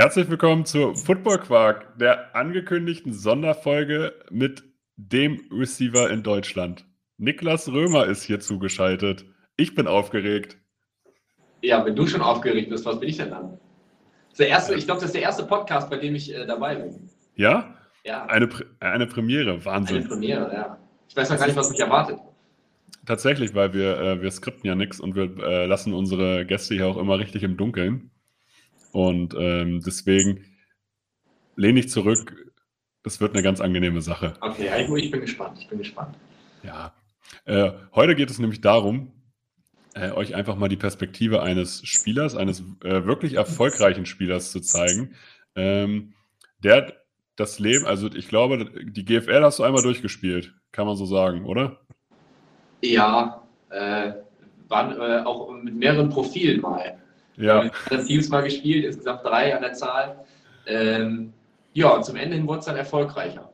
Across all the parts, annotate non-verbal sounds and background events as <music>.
Herzlich willkommen zur Football Quark, der angekündigten Sonderfolge mit dem Receiver in Deutschland. Niklas Römer ist hier zugeschaltet. Ich bin aufgeregt. Ja, wenn du schon aufgeregt bist, was bin ich denn dann? Der erste, ich glaube, das ist der erste Podcast, bei dem ich äh, dabei bin. Ja? Ja. Eine, eine Premiere, Wahnsinn. Eine Premiere, ja. Ich weiß noch gar nicht, was mich erwartet. Tatsächlich, weil wir, äh, wir skripten ja nichts und wir äh, lassen unsere Gäste hier auch immer richtig im Dunkeln. Und ähm, deswegen lehne ich zurück. Das wird eine ganz angenehme Sache. Okay, ich bin gespannt. Ich bin gespannt. Ja. Äh, heute geht es nämlich darum, äh, euch einfach mal die Perspektive eines Spielers, eines äh, wirklich erfolgreichen Spielers zu zeigen, ähm, der das Leben, also ich glaube, die GFL hast du einmal durchgespielt, kann man so sagen, oder? Ja, äh, waren äh, auch mit mehreren Profilen mal. Ja. Äh, Teams mal gespielt, insgesamt drei an der Zahl. Ähm, ja, und zum Ende hin wurde es dann erfolgreicher.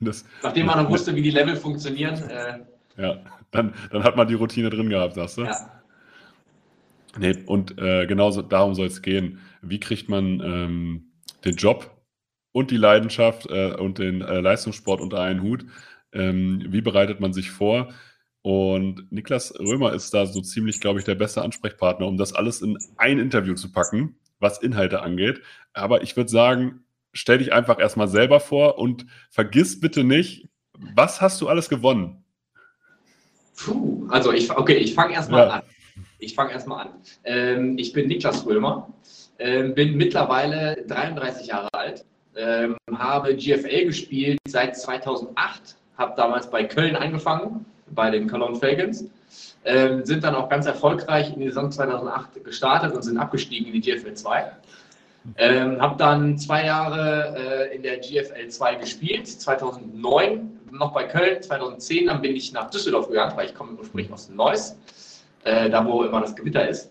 Das, Nachdem man dann wusste, wie die Level funktionieren. Äh, ja, dann, dann hat man die Routine drin gehabt, sagst du? Ja. Nee, und äh, genau darum soll es gehen. Wie kriegt man ähm, den Job und die Leidenschaft äh, und den äh, Leistungssport unter einen Hut? Ähm, wie bereitet man sich vor? Und Niklas Römer ist da so ziemlich, glaube ich, der beste Ansprechpartner, um das alles in ein Interview zu packen, was Inhalte angeht. Aber ich würde sagen, stell dich einfach erstmal selber vor und vergiss bitte nicht, was hast du alles gewonnen? Puh, also ich, okay, ich fange erstmal ja. an. Ich fange erstmal an. Ähm, ich bin Niklas Römer, ähm, bin mittlerweile 33 Jahre alt, ähm, habe GFL gespielt seit 2008, habe damals bei Köln angefangen, bei den Cologne Falcons, ähm, sind dann auch ganz erfolgreich in die Saison 2008 gestartet und sind abgestiegen in die GFL 2. Ähm, habe dann zwei Jahre äh, in der GFL 2 gespielt, 2009 noch bei Köln, 2010 dann bin ich nach Düsseldorf gegangen, weil ich komme ursprünglich aus Neuss, äh, da wo immer das Gewitter ist.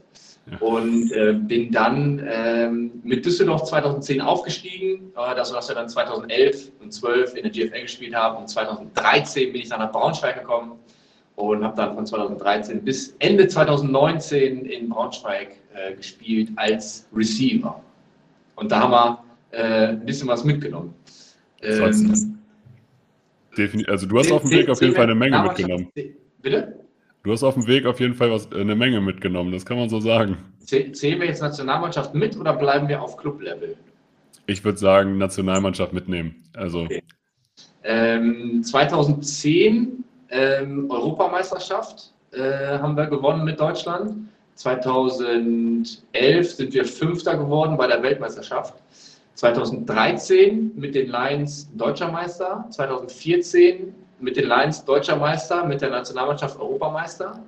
Ja. Und äh, bin dann ähm, mit Düsseldorf 2010 aufgestiegen, äh, das, was wir dann 2011 und 12 in der GFL gespielt haben. Und 2013 bin ich dann nach Braunschweig gekommen und habe dann von 2013 bis Ende 2019 in Braunschweig äh, gespielt als Receiver. Und da haben wir äh, ein bisschen was mitgenommen. Ähm, also du hast auf dem Weg auf jeden Fall eine Menge mitgenommen. Bitte? Du hast auf dem Weg auf jeden Fall was, äh, eine Menge mitgenommen, das kann man so sagen. Zählen wir jetzt Nationalmannschaft mit oder bleiben wir auf Clublevel? Ich würde sagen, Nationalmannschaft mitnehmen. Also. Okay. Ähm, 2010 ähm, Europameisterschaft äh, haben wir gewonnen mit Deutschland. 2011 sind wir Fünfter geworden bei der Weltmeisterschaft. 2013 mit den Lions Deutscher Meister. 2014 mit den Lions Deutscher Meister, mit der Nationalmannschaft Europameister.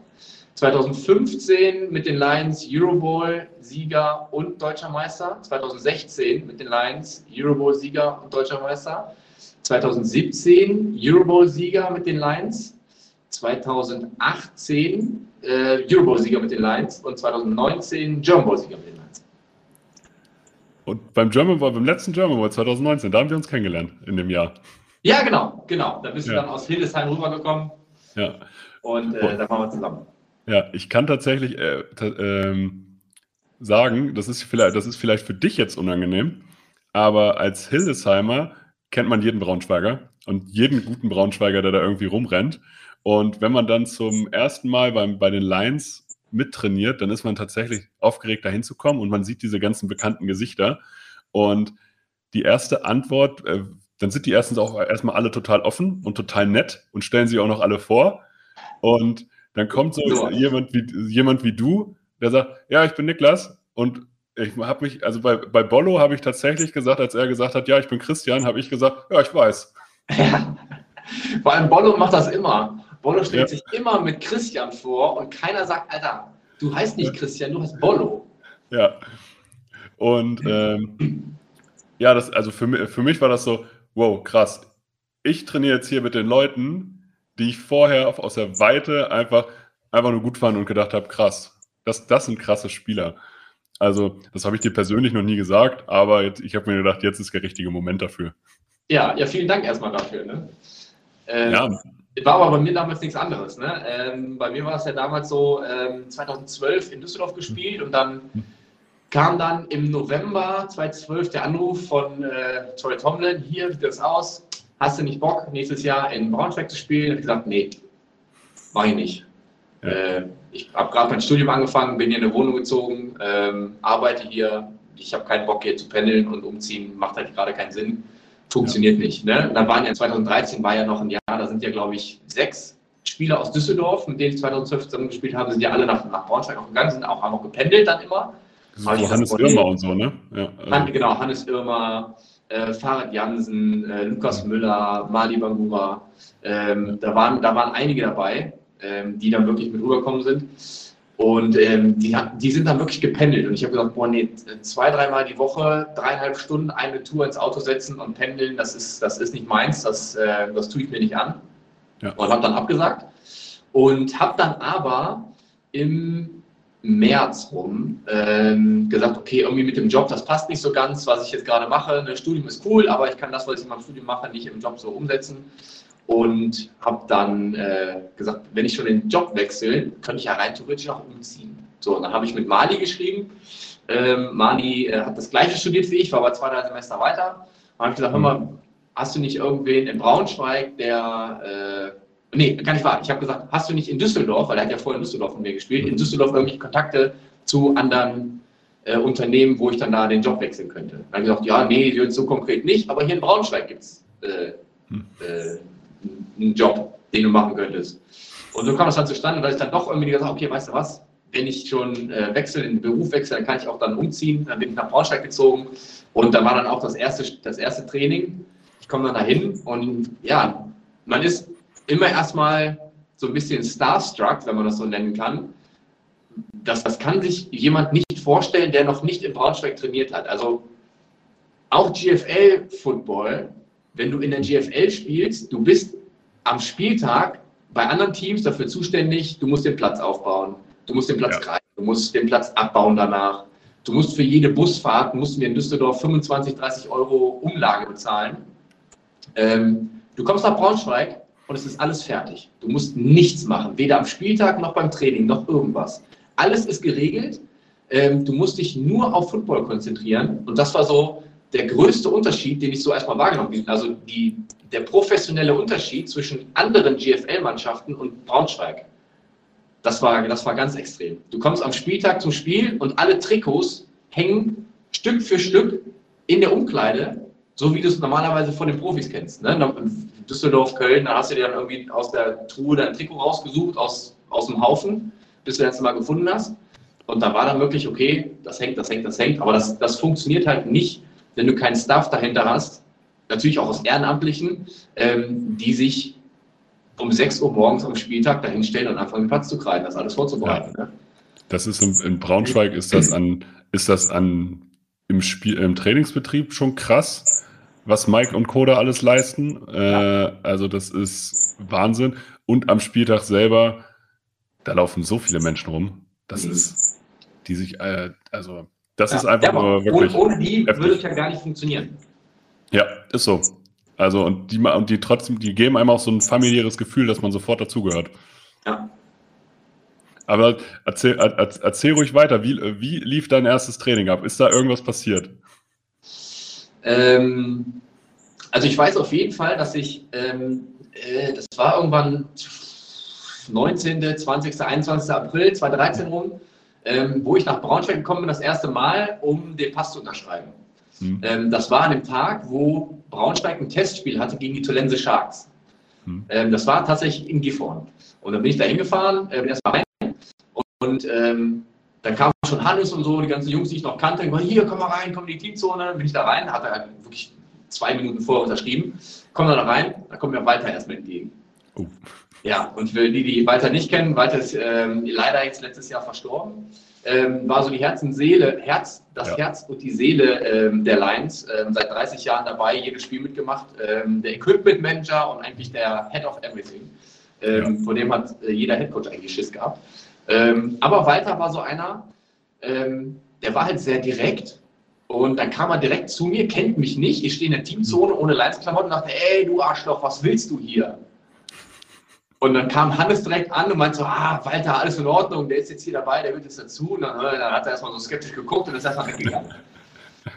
2015 mit den Lions Eurobowl-Sieger und Deutscher Meister. 2016 mit den Lions Eurobowl-Sieger und Deutscher Meister. 2017 Eurobowl-Sieger mit den Lions. 2018 äh, Eurobowl-Sieger mit den Lions und 2019 German Bowl-Sieger mit den Lions. Und beim German Bowl, beim letzten German Bowl 2019, da haben wir uns kennengelernt in dem Jahr. Ja, genau, genau. Da bist ja. du dann aus Hildesheim rübergekommen. Ja. Und äh, da waren wir zusammen. Ja, ich kann tatsächlich äh, ähm, sagen, das ist, vielleicht, das ist vielleicht für dich jetzt unangenehm, aber als Hildesheimer kennt man jeden Braunschweiger und jeden guten Braunschweiger, der da irgendwie rumrennt. Und wenn man dann zum ersten Mal beim, bei den Lions mittrainiert, dann ist man tatsächlich aufgeregt, da hinzukommen und man sieht diese ganzen bekannten Gesichter. Und die erste Antwort, äh, dann sind die erstens auch erstmal alle total offen und total nett und stellen sich auch noch alle vor. Und dann kommt so ja. jemand, wie, jemand wie du, der sagt, ja, ich bin Niklas und ich habe mich, also bei, bei Bollo habe ich tatsächlich gesagt, als er gesagt hat, ja, ich bin Christian, habe ich gesagt, ja, ich weiß. Ja. <laughs> Vor allem Bollo macht das immer. Bollo stellt ja. sich immer mit Christian vor und keiner sagt, Alter, du heißt nicht Christian, du heißt Bollo. Ja. Und <clears throat> ähm, ja, das, also für, für mich war das so, wow, krass. Ich trainiere jetzt hier mit den Leuten, die ich vorher aus der Weite einfach, einfach nur gut fand und gedacht habe, krass, das, das sind krasse Spieler. Also, das habe ich dir persönlich noch nie gesagt, aber jetzt, ich habe mir gedacht, jetzt ist der richtige Moment dafür. Ja, ja, vielen Dank erstmal dafür. Ne? Ähm, ja. War aber bei mir damals nichts anderes. Ne? Ähm, bei mir war es ja damals so, ähm, 2012 in Düsseldorf gespielt und dann kam dann im November 2012 der Anruf von äh, Troy Tomlin, hier sieht das aus, hast du nicht Bock, nächstes Jahr in Braunschweig zu spielen? Ich habe gesagt, nee, mache ich nicht. Ja. Äh, ich habe gerade mein Studium angefangen, bin hier in eine Wohnung gezogen, ähm, arbeite hier. Ich habe keinen Bock hier zu pendeln und umziehen, macht halt gerade keinen Sinn. Funktioniert ja. nicht. Ne? Dann waren ja 2013 war ja noch ein Jahr, da sind ja glaube ich sechs Spieler aus Düsseldorf, mit denen ich 2012 zusammen gespielt habe, sind ja alle nach, nach Braunschweig auch gegangen, sind auch, auch gependelt dann immer. So Hannes Irmer und so, ne? Ja, also. Genau, Hannes Irmer, äh, Farid Jansen, äh, Lukas Müller, Mali Bangura. Ähm, da, waren, da waren einige dabei, ähm, die dann wirklich mit rübergekommen sind. Und ähm, die, die sind dann wirklich gependelt. Und ich habe gesagt, boah, nee, zwei, dreimal die Woche, dreieinhalb Stunden eine Tour ins Auto setzen und pendeln, das ist, das ist nicht meins, das, äh, das tue ich mir nicht an. Ja. Und habe dann abgesagt. Und habe dann aber im März rum ähm, gesagt, okay, irgendwie mit dem Job, das passt nicht so ganz, was ich jetzt gerade mache. Ein Studium ist cool, aber ich kann das, was ich in meinem Studium mache, nicht im Job so umsetzen. Und habe dann äh, gesagt, wenn ich schon den Job wechsle, könnte ich ja rein theoretisch auch umziehen. So, und dann habe ich mit Mali geschrieben. Ähm, Mali äh, hat das gleiche studiert wie ich, war aber zwei, drei Semester weiter. Und habe gesagt, hör mal, hast du nicht irgendwen in Braunschweig, der äh, Nee, gar nicht wahr. Ich habe gesagt, hast du nicht in Düsseldorf, weil er hat ja vorher in Düsseldorf mit mir gespielt, in Düsseldorf irgendwelche Kontakte zu anderen äh, Unternehmen, wo ich dann da den Job wechseln könnte? Dann habe ich gesagt, ja, nee, so konkret nicht, aber hier in Braunschweig gibt es äh, hm. äh, einen Job, den du machen könntest. Und so kam es dann zustande, dass ich dann doch irgendwie gesagt habe, okay, weißt du was, wenn ich schon äh, wechsle, in den Beruf wechsle, dann kann ich auch dann umziehen. Dann bin ich nach Braunschweig gezogen und da war dann auch das erste, das erste Training. Ich komme dann dahin und ja, man ist immer erstmal so ein bisschen starstruck, wenn man das so nennen kann. Das, das kann sich jemand nicht vorstellen, der noch nicht in Braunschweig trainiert hat. Also auch GFL-Football, wenn du in der GFL spielst, du bist am Spieltag bei anderen Teams dafür zuständig, du musst den Platz aufbauen, du musst den Platz ja. greifen, du musst den Platz abbauen danach. Du musst für jede Busfahrt, mussten wir in Düsseldorf 25, 30 Euro Umlage bezahlen. Ähm, du kommst nach Braunschweig, und es ist alles fertig. Du musst nichts machen, weder am Spieltag noch beim Training noch irgendwas. Alles ist geregelt. Ähm, du musst dich nur auf Football konzentrieren. Und das war so der größte Unterschied, den ich so erstmal wahrgenommen habe. Also die, der professionelle Unterschied zwischen anderen GFL-Mannschaften und Braunschweig. Das war, das war ganz extrem. Du kommst am Spieltag zum Spiel und alle Trikots hängen Stück für Stück in der Umkleide so wie du es normalerweise von den Profis kennst. Ne? Düsseldorf, Köln, da hast du dir dann irgendwie aus der Truhe dein Trikot rausgesucht, aus, aus dem Haufen, bis du das mal gefunden hast. Und da war dann wirklich, okay, das hängt, das hängt, das hängt. Aber das, das funktioniert halt nicht, wenn du keinen Staff dahinter hast, natürlich auch aus Ehrenamtlichen, ähm, die sich um 6 Uhr morgens am Spieltag dahinstellen und anfangen, den Platz zu kreiden, das alles vorzubereiten. Ja. Ne? Das ist in, in Braunschweig, ist das an, ist das an im, Spiel, im Trainingsbetrieb schon krass, was Mike und Koda alles leisten. Äh, also das ist Wahnsinn. Und am Spieltag selber, da laufen so viele Menschen rum. Das mhm. ist, die sich, äh, also das ja, ist einfach ja, nur wirklich. Ohne, ohne die heftig. würde es ja gar nicht funktionieren. Ja, ist so. Also und die, und die trotzdem, die geben einem auch so ein familiäres Gefühl, dass man sofort dazugehört. Ja. Aber erzähl, erzähl ruhig weiter. Wie, wie lief dein erstes Training ab? Ist da irgendwas passiert? Ähm, also ich weiß auf jeden Fall, dass ich, ähm, äh, das war irgendwann 19., 20., 21. April 2013 rum, ähm, wo ich nach Braunschweig gekommen bin, das erste Mal, um den Pass zu unterschreiben. Hm. Ähm, das war an dem Tag, wo Braunschweig ein Testspiel hatte gegen die Tolense Sharks. Hm. Ähm, das war tatsächlich in Gifhorn. Und dann bin ich da hingefahren, äh, bin erstmal rein und ähm, dann kamen schon Hannes und so, die ganzen Jungs, die ich noch kannte, immer, hier, komm mal rein, komm in die Teamzone. Bin ich da rein, hat er wirklich zwei Minuten vorher unterschrieben. Komm da rein, da kommt mir Walter erstmal entgegen. Oh. Ja, und für die, die Walter nicht kennen, Walter ist ähm, leider jetzt letztes Jahr verstorben. Ähm, war so die Herzenseele, Herz, das ja. Herz und die Seele ähm, der Lions. Ähm, seit 30 Jahren dabei, jedes Spiel mitgemacht. Ähm, der Equipment Manager und eigentlich der Head of Everything. Ähm, ja. Vor dem hat äh, jeder Headcoach eigentlich Schiss gehabt. Ähm, aber Walter war so einer, ähm, der war halt sehr direkt Und dann kam er direkt zu mir, kennt mich nicht. Ich stehe in der Teamzone ohne Lions-Klamotten und dachte, ey, du Arschloch, was willst du hier? Und dann kam Hannes direkt an und meinte so, ah, Walter, alles in Ordnung, der ist jetzt hier dabei, der wird jetzt dazu. Und dann, dann hat er erstmal so skeptisch geguckt und ist erstmal weggegangen.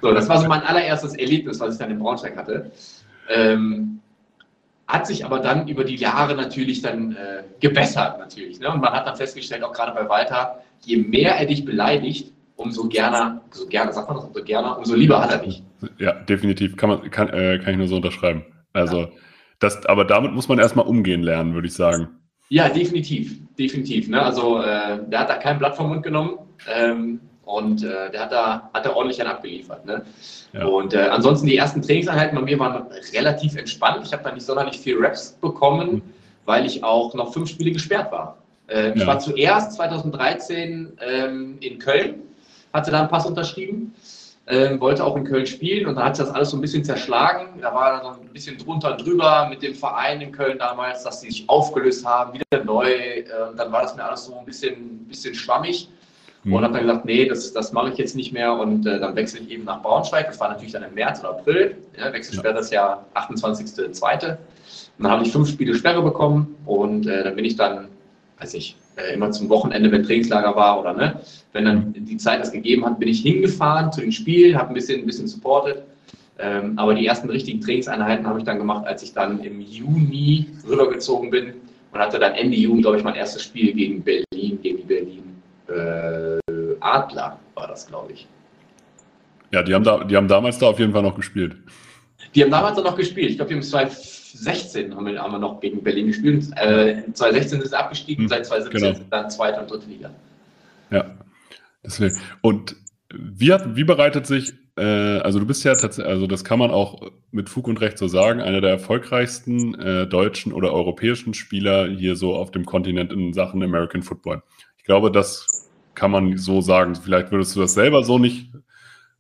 So, das war so mein allererstes Erlebnis, was ich dann in Braunschweig hatte. Ähm, hat sich aber dann über die Jahre natürlich dann äh, gebessert natürlich. Ne? Und man hat dann festgestellt, auch gerade bei Walter, je mehr er dich beleidigt, umso gerne, so gerne, sagt man das, umso gerne, umso lieber hat er dich. Ja, definitiv. Kann, man, kann, äh, kann ich nur so unterschreiben. Also, ja. das, aber damit muss man erstmal umgehen lernen, würde ich sagen. Ja, definitiv. Definitiv. Ne? Also, äh, der hat da kein Blatt vom Mund genommen. Ähm, und äh, der hat da, hat da ordentlich einen abgeliefert. Ne? Ja. Und äh, ansonsten die ersten Trainingseinheiten bei mir waren relativ entspannt. Ich habe da nicht sonderlich viel Raps bekommen, mhm. weil ich auch noch fünf Spiele gesperrt war. Äh, ich war zuerst 2013 ähm, in Köln, hatte da einen Pass unterschrieben, ähm, wollte auch in Köln spielen und dann hat sich das alles so ein bisschen zerschlagen. Da war dann so ein bisschen drunter und drüber mit dem Verein in Köln damals, dass sie sich aufgelöst haben, wieder neu. Äh, dann war das mir alles so ein bisschen, bisschen schwammig. Mhm. Und habe dann gesagt, nee, das, das mache ich jetzt nicht mehr und äh, dann wechsle ich eben nach Braunschweig. Das war natürlich dann im März oder April. Ja, Wechselsperre ja. das Jahr 28.02. Und dann habe ich fünf Spiele Sperre bekommen und äh, dann bin ich dann, weiß ich, äh, immer zum Wochenende, wenn Trainingslager war oder ne, wenn dann mhm. die Zeit das gegeben hat, bin ich hingefahren zu den Spielen, habe ein bisschen, ein bisschen supportet. Ähm, aber die ersten richtigen Trainingseinheiten habe ich dann gemacht, als ich dann im Juni rübergezogen bin und hatte dann Ende Juni, glaube ich, mein erstes Spiel gegen Berlin, gegen die Berlin äh, Adler war das, glaube ich. Ja, die haben, da, die haben damals da auf jeden Fall noch gespielt. Die haben damals noch gespielt. Ich glaube, die haben 2016 haben wir, haben wir noch gegen Berlin gespielt. Äh, 2016 ist es abgestiegen, hm, seit 2017 genau. dann zweite und dritte Liga. Ja, deswegen. Und wie, hat, wie bereitet sich, äh, also du bist ja tatsächlich, also das kann man auch mit Fug und Recht so sagen, einer der erfolgreichsten äh, deutschen oder europäischen Spieler hier so auf dem Kontinent in Sachen American Football. Ich glaube, das kann man so sagen. Vielleicht würdest du das selber so nicht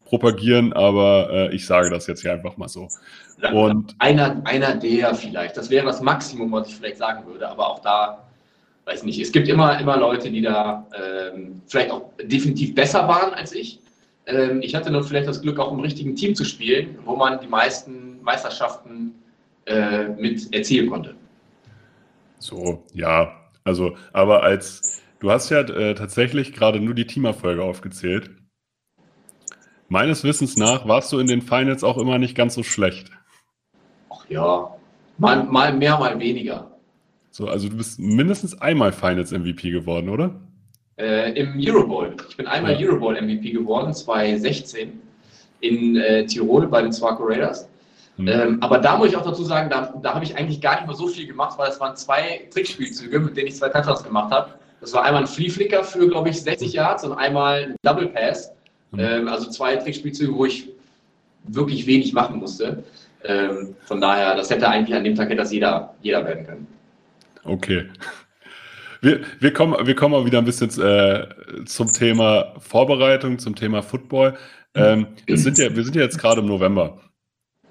propagieren, aber äh, ich sage das jetzt hier einfach mal so. Und <laughs> einer, einer der vielleicht, das wäre das Maximum, was ich vielleicht sagen würde, aber auch da, weiß nicht, es gibt immer, immer Leute, die da ähm, vielleicht auch definitiv besser waren als ich. Ähm, ich hatte nur vielleicht das Glück, auch im richtigen Team zu spielen, wo man die meisten Meisterschaften äh, mit erzielen konnte. So, ja, also, aber als Du hast ja äh, tatsächlich gerade nur die Teamerfolge aufgezählt. Meines Wissens nach warst du in den Finals auch immer nicht ganz so schlecht. Ach ja, mal, mal mehr, mal weniger. So, also du bist mindestens einmal Finals MVP geworden, oder? Äh, Im Eurobowl. Ich bin einmal ja. Eurobowl MVP geworden, 2016 in äh, Tirol bei den Swarco Raiders. Mhm. Ähm, aber da muss ich auch dazu sagen, da, da habe ich eigentlich gar nicht mehr so viel gemacht, weil es waren zwei Trickspielzüge, mit denen ich zwei Touchdowns gemacht habe. Das war einmal ein Flea Flicker für, glaube ich, 60 Yards und einmal ein Double Pass. Mhm. Ähm, also zwei Trickspielzüge, wo ich wirklich wenig machen musste. Ähm, von daher, das hätte eigentlich an dem Tag hätte das jeder, jeder werden können. Okay. Wir, wir, kommen, wir kommen mal wieder ein bisschen äh, zum Thema Vorbereitung, zum Thema Football. Ähm, es sind ja, wir sind ja jetzt gerade im November.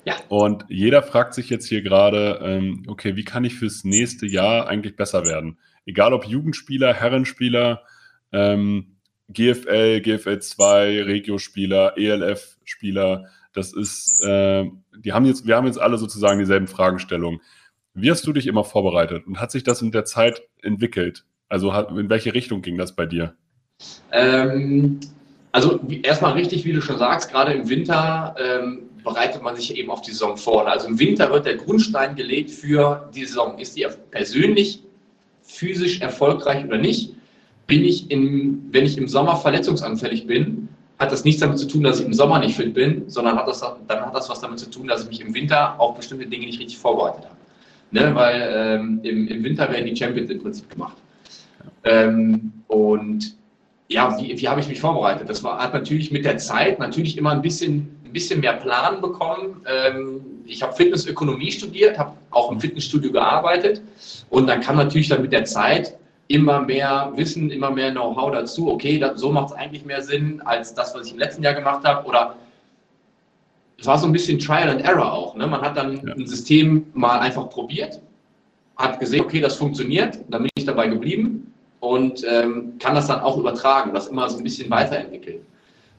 Ja. Und jeder fragt sich jetzt hier gerade, ähm, okay, wie kann ich fürs nächste Jahr eigentlich besser werden? Egal ob Jugendspieler, Herrenspieler, ähm, GFL, GFL 2, Regiospieler, ELF-Spieler, das ist, äh, die haben jetzt, wir haben jetzt alle sozusagen dieselben Fragestellungen. Wie hast du dich immer vorbereitet und hat sich das in der Zeit entwickelt? Also hat, in welche Richtung ging das bei dir? Ähm, also erstmal richtig, wie du schon sagst, gerade im Winter ähm, bereitet man sich eben auf die Saison vor. Also im Winter wird der Grundstein gelegt für die Saison. Ist die persönlich physisch erfolgreich oder nicht, bin ich im, wenn ich im Sommer verletzungsanfällig bin, hat das nichts damit zu tun, dass ich im Sommer nicht fit bin, sondern hat das, dann hat das was damit zu tun, dass ich mich im Winter auf bestimmte Dinge nicht richtig vorbereitet habe. Ne? Weil ähm, im, im, Winter werden die Champions im Prinzip gemacht. Ähm, und ja, wie, wie habe ich mich vorbereitet? Das war, hat natürlich mit der Zeit natürlich immer ein bisschen, ein bisschen mehr Plan bekommen. Ähm, ich habe Fitnessökonomie studiert, habe auch im Fitnessstudio gearbeitet und dann kam natürlich dann mit der Zeit immer mehr Wissen, immer mehr Know-how dazu. Okay, das, so macht es eigentlich mehr Sinn als das, was ich im letzten Jahr gemacht habe. Oder es war so ein bisschen Trial and Error auch. Ne? Man hat dann ja. ein System mal einfach probiert, hat gesehen, okay, das funktioniert, dann bin ich dabei geblieben und ähm, kann das dann auch übertragen, das immer so ein bisschen weiterentwickeln.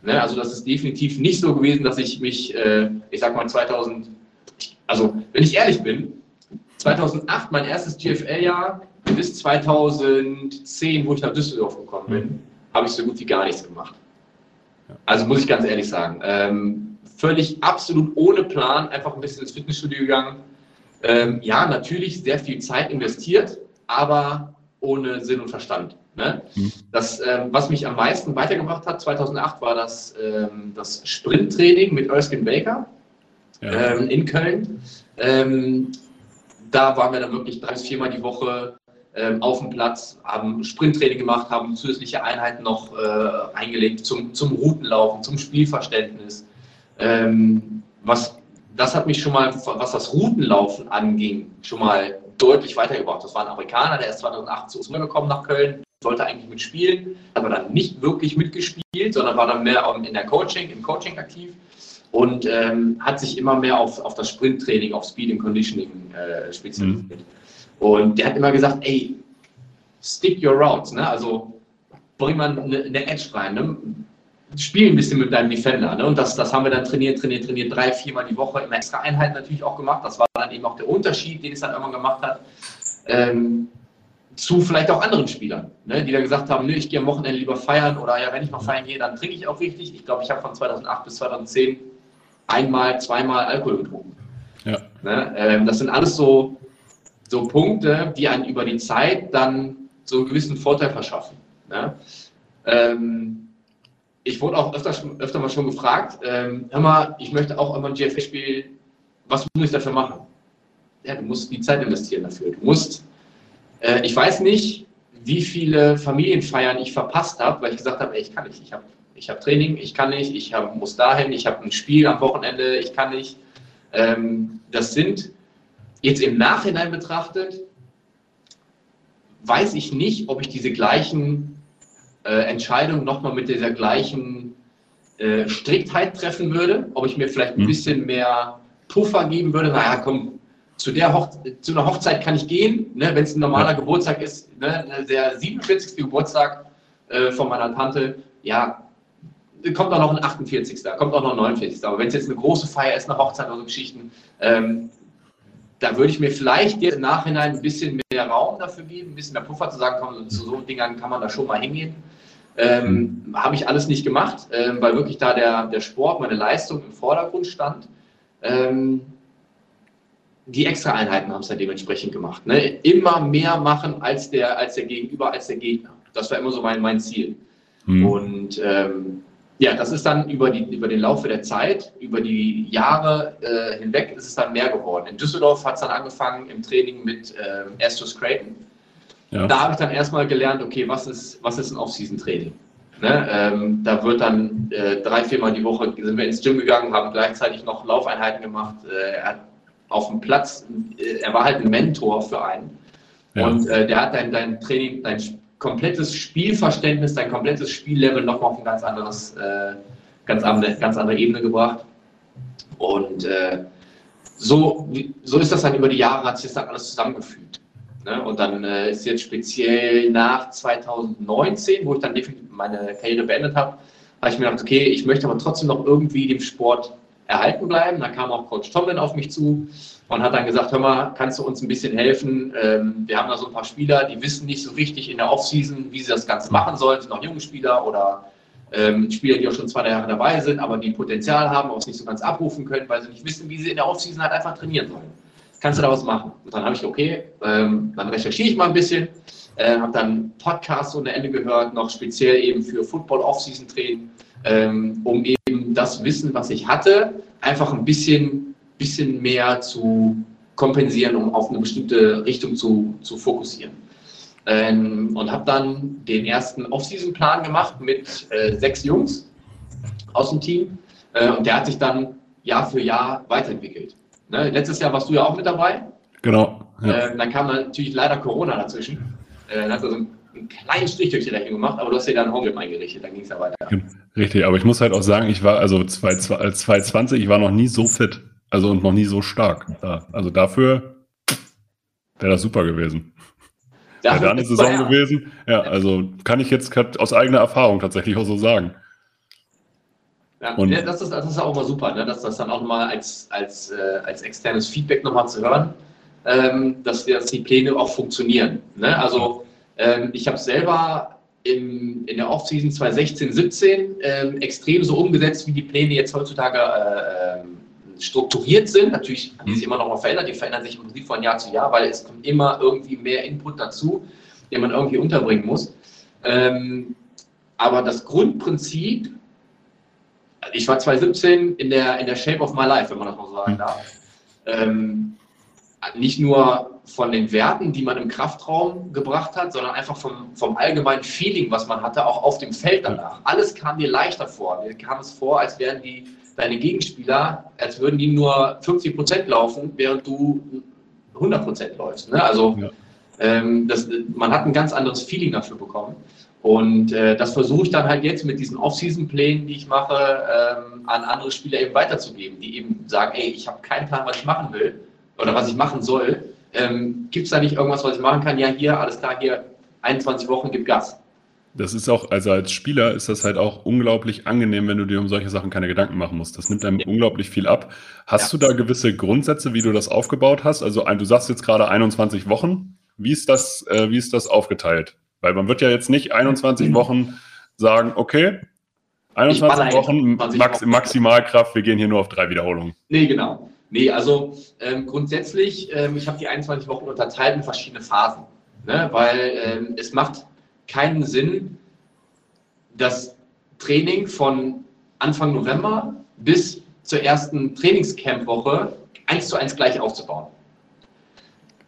Ne? Also das ist definitiv nicht so gewesen, dass ich mich, äh, ich sag mal 2000, also wenn ich ehrlich bin, 2008 mein erstes GFL-Jahr bis 2010, wo ich nach Düsseldorf gekommen bin, mhm. habe ich so gut wie gar nichts gemacht. Also muss ich ganz ehrlich sagen. Ähm, völlig absolut ohne Plan, einfach ein bisschen ins Fitnessstudio gegangen. Ähm, ja, natürlich sehr viel Zeit investiert, aber ohne Sinn und Verstand. Ne? Mhm. Das, ähm, was mich am meisten weitergebracht hat, 2008, war das, ähm, das Sprinttraining mit Erskine Baker ja. ähm, in Köln. Ähm, da waren wir dann wirklich drei bis viermal die Woche ähm, auf dem Platz, haben Sprinttraining gemacht, haben zusätzliche Einheiten noch äh, eingelegt zum, zum Routenlaufen, zum Spielverständnis. Ähm, was, das hat mich schon mal, was das Routenlaufen anging, schon mal deutlich weitergebracht. Das war ein Amerikaner, der ist 2008 zu uns gekommen nach Köln, sollte eigentlich mitspielen, aber dann nicht wirklich mitgespielt, sondern war dann mehr in der Coaching, im Coaching aktiv und ähm, hat sich immer mehr auf, auf das Sprinttraining, auf Speed and Conditioning äh, spezialisiert. Mhm. Und der hat immer gesagt, ey, stick your routes, ne? also bring mal eine, eine Edge rein, ne? spiel ein bisschen mit deinem Defender. Ne? Und das, das haben wir dann trainiert, trainiert, trainiert, drei, viermal die Woche, immer extra Einheiten natürlich auch gemacht. Das war dann eben auch der Unterschied, den es dann immer gemacht hat. Ähm, zu vielleicht auch anderen Spielern, ne, die dann gesagt haben, nö, ich gehe am Wochenende lieber feiern oder ja, wenn ich mal feiern gehe, dann trinke ich auch richtig. Ich glaube, ich habe von 2008 bis 2010 einmal, zweimal Alkohol getrunken. Ja. Ne, ähm, das sind alles so, so Punkte, die einen über die Zeit dann so einen gewissen Vorteil verschaffen. Ne? Ähm, ich wurde auch öfter, öfter mal schon gefragt, ähm, hör mal, ich möchte auch immer ein GFL-Spiel, was muss ich dafür machen? Ja, du musst die Zeit investieren dafür. Du musst, äh, ich weiß nicht, wie viele Familienfeiern ich verpasst habe, weil ich gesagt habe, ey, ich kann nicht, ich habe ich hab Training, ich kann nicht, ich hab, muss dahin, ich habe ein Spiel am Wochenende, ich kann nicht. Ähm, das sind jetzt im Nachhinein betrachtet, weiß ich nicht, ob ich diese gleichen äh, Entscheidung nochmal mit dieser gleichen äh, Striktheit treffen würde, ob ich mir vielleicht ein mhm. bisschen mehr Puffer geben würde. Naja, komm, zu, der Hoch zu einer Hochzeit kann ich gehen, ne, wenn es ein normaler ja. Geburtstag ist, ne, der 47. Geburtstag äh, von meiner Tante, ja, kommt auch noch ein 48. kommt auch noch ein 49. Aber wenn es jetzt eine große Feier ist, eine Hochzeit oder so Geschichten, ähm, da würde ich mir vielleicht jetzt im Nachhinein ein bisschen mehr Raum dafür geben, ein bisschen mehr Puffer zu sagen, komm, zu so Dingern kann man da schon mal hingehen. Ähm, Habe ich alles nicht gemacht, ähm, weil wirklich da der, der Sport, meine Leistung im Vordergrund stand. Ähm, die Extra-Einheiten haben es dann dementsprechend gemacht. Ne? Immer mehr machen als der, als der Gegenüber, als der Gegner. Das war immer so mein, mein Ziel. Mhm. Und ähm, ja, das ist dann über, die, über den Laufe der Zeit, über die Jahre äh, hinweg, ist es dann mehr geworden. In Düsseldorf hat es dann angefangen im Training mit äh, Astus Creighton. Ja. Da habe ich dann erstmal gelernt, okay, was ist, was ist ein Off-Season-Training? Ne? Ähm, da wird dann äh, drei, viermal die Woche sind wir ins Gym gegangen, haben gleichzeitig noch Laufeinheiten gemacht. Äh, er hat auf dem Platz, äh, er war halt ein Mentor für einen. Ja. Und äh, der hat dein, dein Training, dein komplettes Spielverständnis, dein komplettes Spiellevel nochmal auf ein ganz anderes, äh, ganz, andere, ganz andere Ebene gebracht. Und äh, so, so ist das dann über die Jahre, hat sich das dann alles zusammengefügt. Ne? Und dann äh, ist jetzt speziell nach 2019, wo ich dann definitiv meine Karriere beendet habe, habe ich mir gedacht, okay, ich möchte aber trotzdem noch irgendwie dem Sport erhalten bleiben. Da kam auch Coach Tomlin auf mich zu und hat dann gesagt, hör mal, kannst du uns ein bisschen helfen? Ähm, wir haben da so ein paar Spieler, die wissen nicht so richtig in der Offseason, wie sie das Ganze machen sollen, sind noch junge Spieler oder ähm, Spieler, die auch schon zwei drei Jahre dabei sind, aber die Potenzial haben, aber es nicht so ganz abrufen können, weil sie nicht wissen, wie sie in der Offseason halt einfach trainieren sollen kannst du da was machen? Und dann habe ich, okay, ähm, dann recherchiere ich mal ein bisschen, äh, habe dann Podcasts ohne Ende gehört, noch speziell eben für Football Offseason Training, ähm, um eben das Wissen, was ich hatte, einfach ein bisschen, bisschen mehr zu kompensieren, um auf eine bestimmte Richtung zu, zu fokussieren. Ähm, und habe dann den ersten Offseason-Plan gemacht mit äh, sechs Jungs aus dem Team. Äh, und der hat sich dann Jahr für Jahr weiterentwickelt. Ne? Letztes Jahr warst du ja auch mit dabei. Genau. Ja. Äh, dann kam natürlich leider Corona dazwischen. Äh, dann hast du so einen, einen kleinen Strich durch die Rechnung gemacht, aber du hast dir dann Homegame eingerichtet, dann ging es ja weiter. Richtig, aber ich muss halt auch sagen, ich war also 2020, ich war noch nie so fit. Also und noch nie so stark. Also dafür wäre das super gewesen. Ja, wäre da eine Saison ja. gewesen. Ja, also kann ich jetzt aus eigener Erfahrung tatsächlich auch so sagen. Ja, und ja, das, ist, das ist auch mal super, ne? dass das dann auch mal als, als, äh, als externes Feedback nochmal zu hören, ähm, dass, dass die Pläne auch funktionieren. Ne? Also ähm, ich habe selber im, in der Offseason 2016, 17 ähm, extrem so umgesetzt, wie die Pläne jetzt heutzutage äh, strukturiert sind. Natürlich haben die sich mhm. immer noch mal verändert, die verändern sich im Prinzip von Jahr zu Jahr, weil es kommt immer irgendwie mehr Input dazu, den man irgendwie unterbringen muss. Ähm, aber das Grundprinzip, ich war 2017 in der, in der Shape of my life, wenn man das mal so sagen mhm. darf. Ähm, nicht nur von den Werten, die man im Kraftraum gebracht hat, sondern einfach vom, vom allgemeinen Feeling, was man hatte, auch auf dem Feld danach. Alles kam dir leichter vor. Mir kam es vor, als wären die deine Gegenspieler, als würden die nur 50 Prozent laufen, während du 100 Prozent läufst. Ne? Also ja. ähm, das, man hat ein ganz anderes Feeling dafür bekommen. Und äh, das versuche ich dann halt jetzt mit diesen Off-Season-Plänen, die ich mache, ähm, an andere Spieler eben weiterzugeben, die eben sagen, ey, ich habe keinen Plan, was ich machen will oder was ich machen soll. Ähm, gibt es da nicht irgendwas, was ich machen kann? Ja, hier, alles klar, hier 21 Wochen, gib Gas. Das ist auch, also als Spieler ist das halt auch unglaublich angenehm, wenn du dir um solche Sachen keine Gedanken machen musst. Das nimmt einem ja. unglaublich viel ab. Hast ja. du da gewisse Grundsätze, wie du das aufgebaut hast? Also du sagst jetzt gerade 21 Wochen. Wie ist das, äh, wie ist das aufgeteilt? Weil man wird ja jetzt nicht 21 mhm. Wochen sagen, okay, 21 Wochen Max, Maximalkraft, wir gehen hier nur auf drei Wiederholungen. Nee, genau. Nee, also ähm, grundsätzlich, ähm, ich habe die 21 Wochen unterteilt in verschiedene Phasen. Ne? Weil ähm, es macht keinen Sinn, das Training von Anfang November bis zur ersten Trainingscamp-Woche eins zu eins gleich aufzubauen.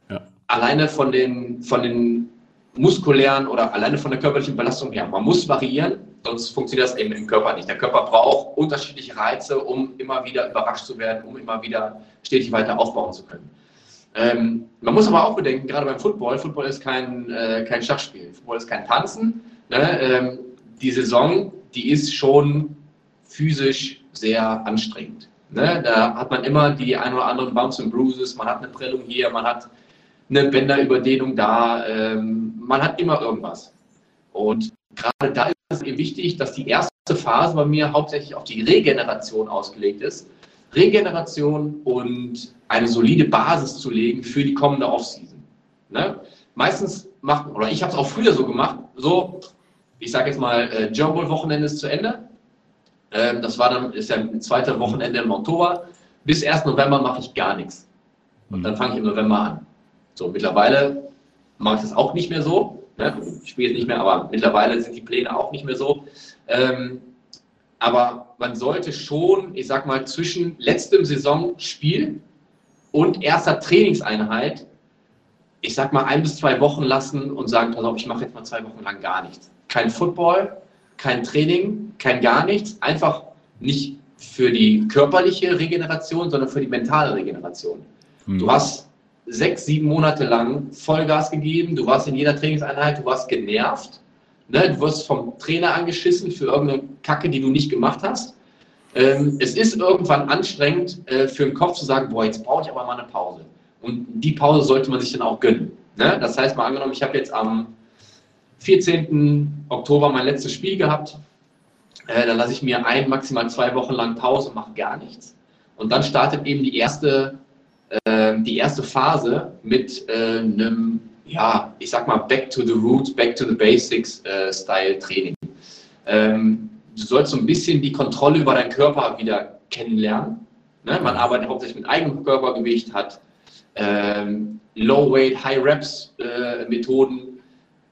Ja. Alleine von den, von den muskulären oder alleine von der körperlichen Belastung her. Man muss variieren, sonst funktioniert das eben im Körper nicht. Der Körper braucht unterschiedliche Reize, um immer wieder überrascht zu werden, um immer wieder stetig weiter aufbauen zu können. Ähm, man muss aber auch bedenken, gerade beim Football, Football ist kein, äh, kein Schachspiel, Football ist kein Tanzen. Ne? Ähm, die Saison, die ist schon physisch sehr anstrengend. Ne? Da hat man immer die ein oder anderen Bumps und Bruises, man hat eine Prellung hier, man hat eine Bänderüberdehnung da, ähm, man hat immer irgendwas. Und gerade da ist es eben wichtig, dass die erste Phase bei mir hauptsächlich auf die Regeneration ausgelegt ist. Regeneration und eine solide Basis zu legen für die kommende Offseason. Ne? Meistens macht, oder ich habe es auch früher so gemacht, so, ich sage jetzt mal, äh, German-Wochenende ist zu Ende. Ähm, das war dann, ist ja ein zweiter Wochenende im Oktober. Bis 1. November mache ich gar nichts. Und dann fange ich im November an. So, mittlerweile mache ich das auch nicht mehr so. Ne? Ich spiele jetzt nicht mehr, aber mittlerweile sind die Pläne auch nicht mehr so. Ähm, aber man sollte schon, ich sag mal, zwischen letztem Saisonspiel und erster Trainingseinheit, ich sag mal, ein bis zwei Wochen lassen und sagen, pass auf, ich mache jetzt mal zwei Wochen lang gar nichts. Kein Football, kein Training, kein gar nichts. Einfach nicht für die körperliche Regeneration, sondern für die mentale Regeneration. Hm. Du hast sechs, sieben Monate lang Vollgas gegeben, du warst in jeder Trainingseinheit, du warst genervt Ne? Du wirst vom Trainer angeschissen für irgendeine Kacke, die du nicht gemacht hast. Ähm, es ist irgendwann anstrengend äh, für den Kopf zu sagen, boah, jetzt brauche ich aber mal eine Pause. Und die Pause sollte man sich dann auch gönnen. Ne? Das heißt mal angenommen, ich habe jetzt am 14. Oktober mein letztes Spiel gehabt. Äh, dann lasse ich mir ein, maximal zwei Wochen lang Pause und mache gar nichts. Und dann startet eben die erste, äh, die erste Phase mit äh, einem ja, ich sag mal, back to the roots, back to the basics äh, Style Training. Ähm, du sollst so ein bisschen die Kontrolle über deinen Körper wieder kennenlernen. Ne? Man arbeitet hauptsächlich mit eigenem Körpergewicht, hat ähm, Low Weight, High Reps äh, Methoden,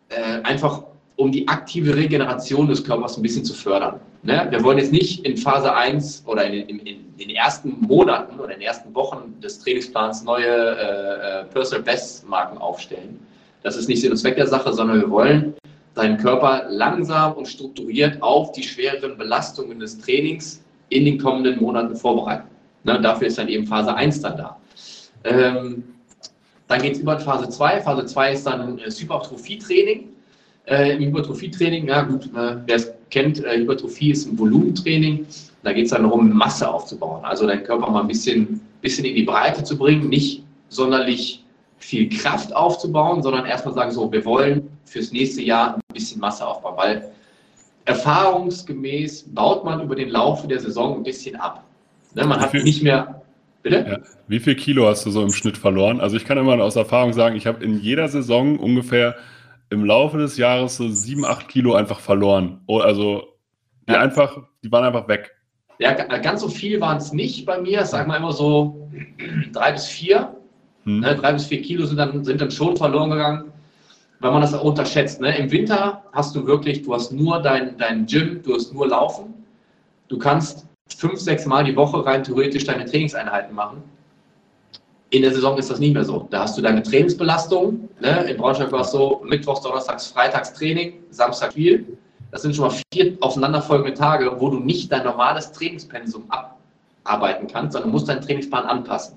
äh, einfach um die aktive Regeneration des Körpers ein bisschen zu fördern. Ne? Wir wollen jetzt nicht in Phase 1 oder in, in, in, den ersten Monaten oder in den ersten Wochen des Trainingsplans neue äh, äh Personal Best Marken aufstellen, das ist nicht Sinn und Zweck der Sache, sondern wir wollen deinen Körper langsam und strukturiert auf die schwereren Belastungen des Trainings in den kommenden Monaten vorbereiten. Ne, dafür ist dann eben Phase 1 dann da. Ähm, dann geht es über in Phase 2. Phase 2 ist dann das Hypertrophie-Training. Äh, Im Hypertrophie-Training, ja gut, äh, wer es kennt, äh, Hypertrophie ist ein Volumentraining. Da geht es dann darum, Masse aufzubauen. Also deinen Körper mal ein bisschen, bisschen in die Breite zu bringen, nicht sonderlich viel Kraft aufzubauen, sondern erstmal sagen, so, wir wollen fürs nächste Jahr ein bisschen Masse aufbauen, weil erfahrungsgemäß baut man über den Laufe der Saison ein bisschen ab. Ne, man hat nicht mehr. Bitte? Ja. Wie viel Kilo hast du so im Schnitt verloren? Also ich kann immer aus Erfahrung sagen, ich habe in jeder Saison ungefähr im Laufe des Jahres so sieben, acht Kilo einfach verloren. Oh, also die ja. einfach, die waren einfach weg. Ja, ganz so viel waren es nicht bei mir. Sag mal immer so drei bis vier. Hm. Ne, drei bis vier Kilo sind dann, sind dann schon verloren gegangen weil man das auch unterschätzt. Ne? Im Winter hast du wirklich, du hast nur dein, dein Gym, du hast nur Laufen. Du kannst fünf, sechs Mal die Woche rein theoretisch deine Trainingseinheiten machen. In der Saison ist das nicht mehr so. Da hast du deine Trainingsbelastung. Ne? In Braunschweig war es so, Mittwochs, Donnerstags, Freitags Training, Samstag Spiel. Das sind schon mal vier aufeinanderfolgende Tage, wo du nicht dein normales Trainingspensum abarbeiten kannst, sondern musst deinen Trainingsplan anpassen.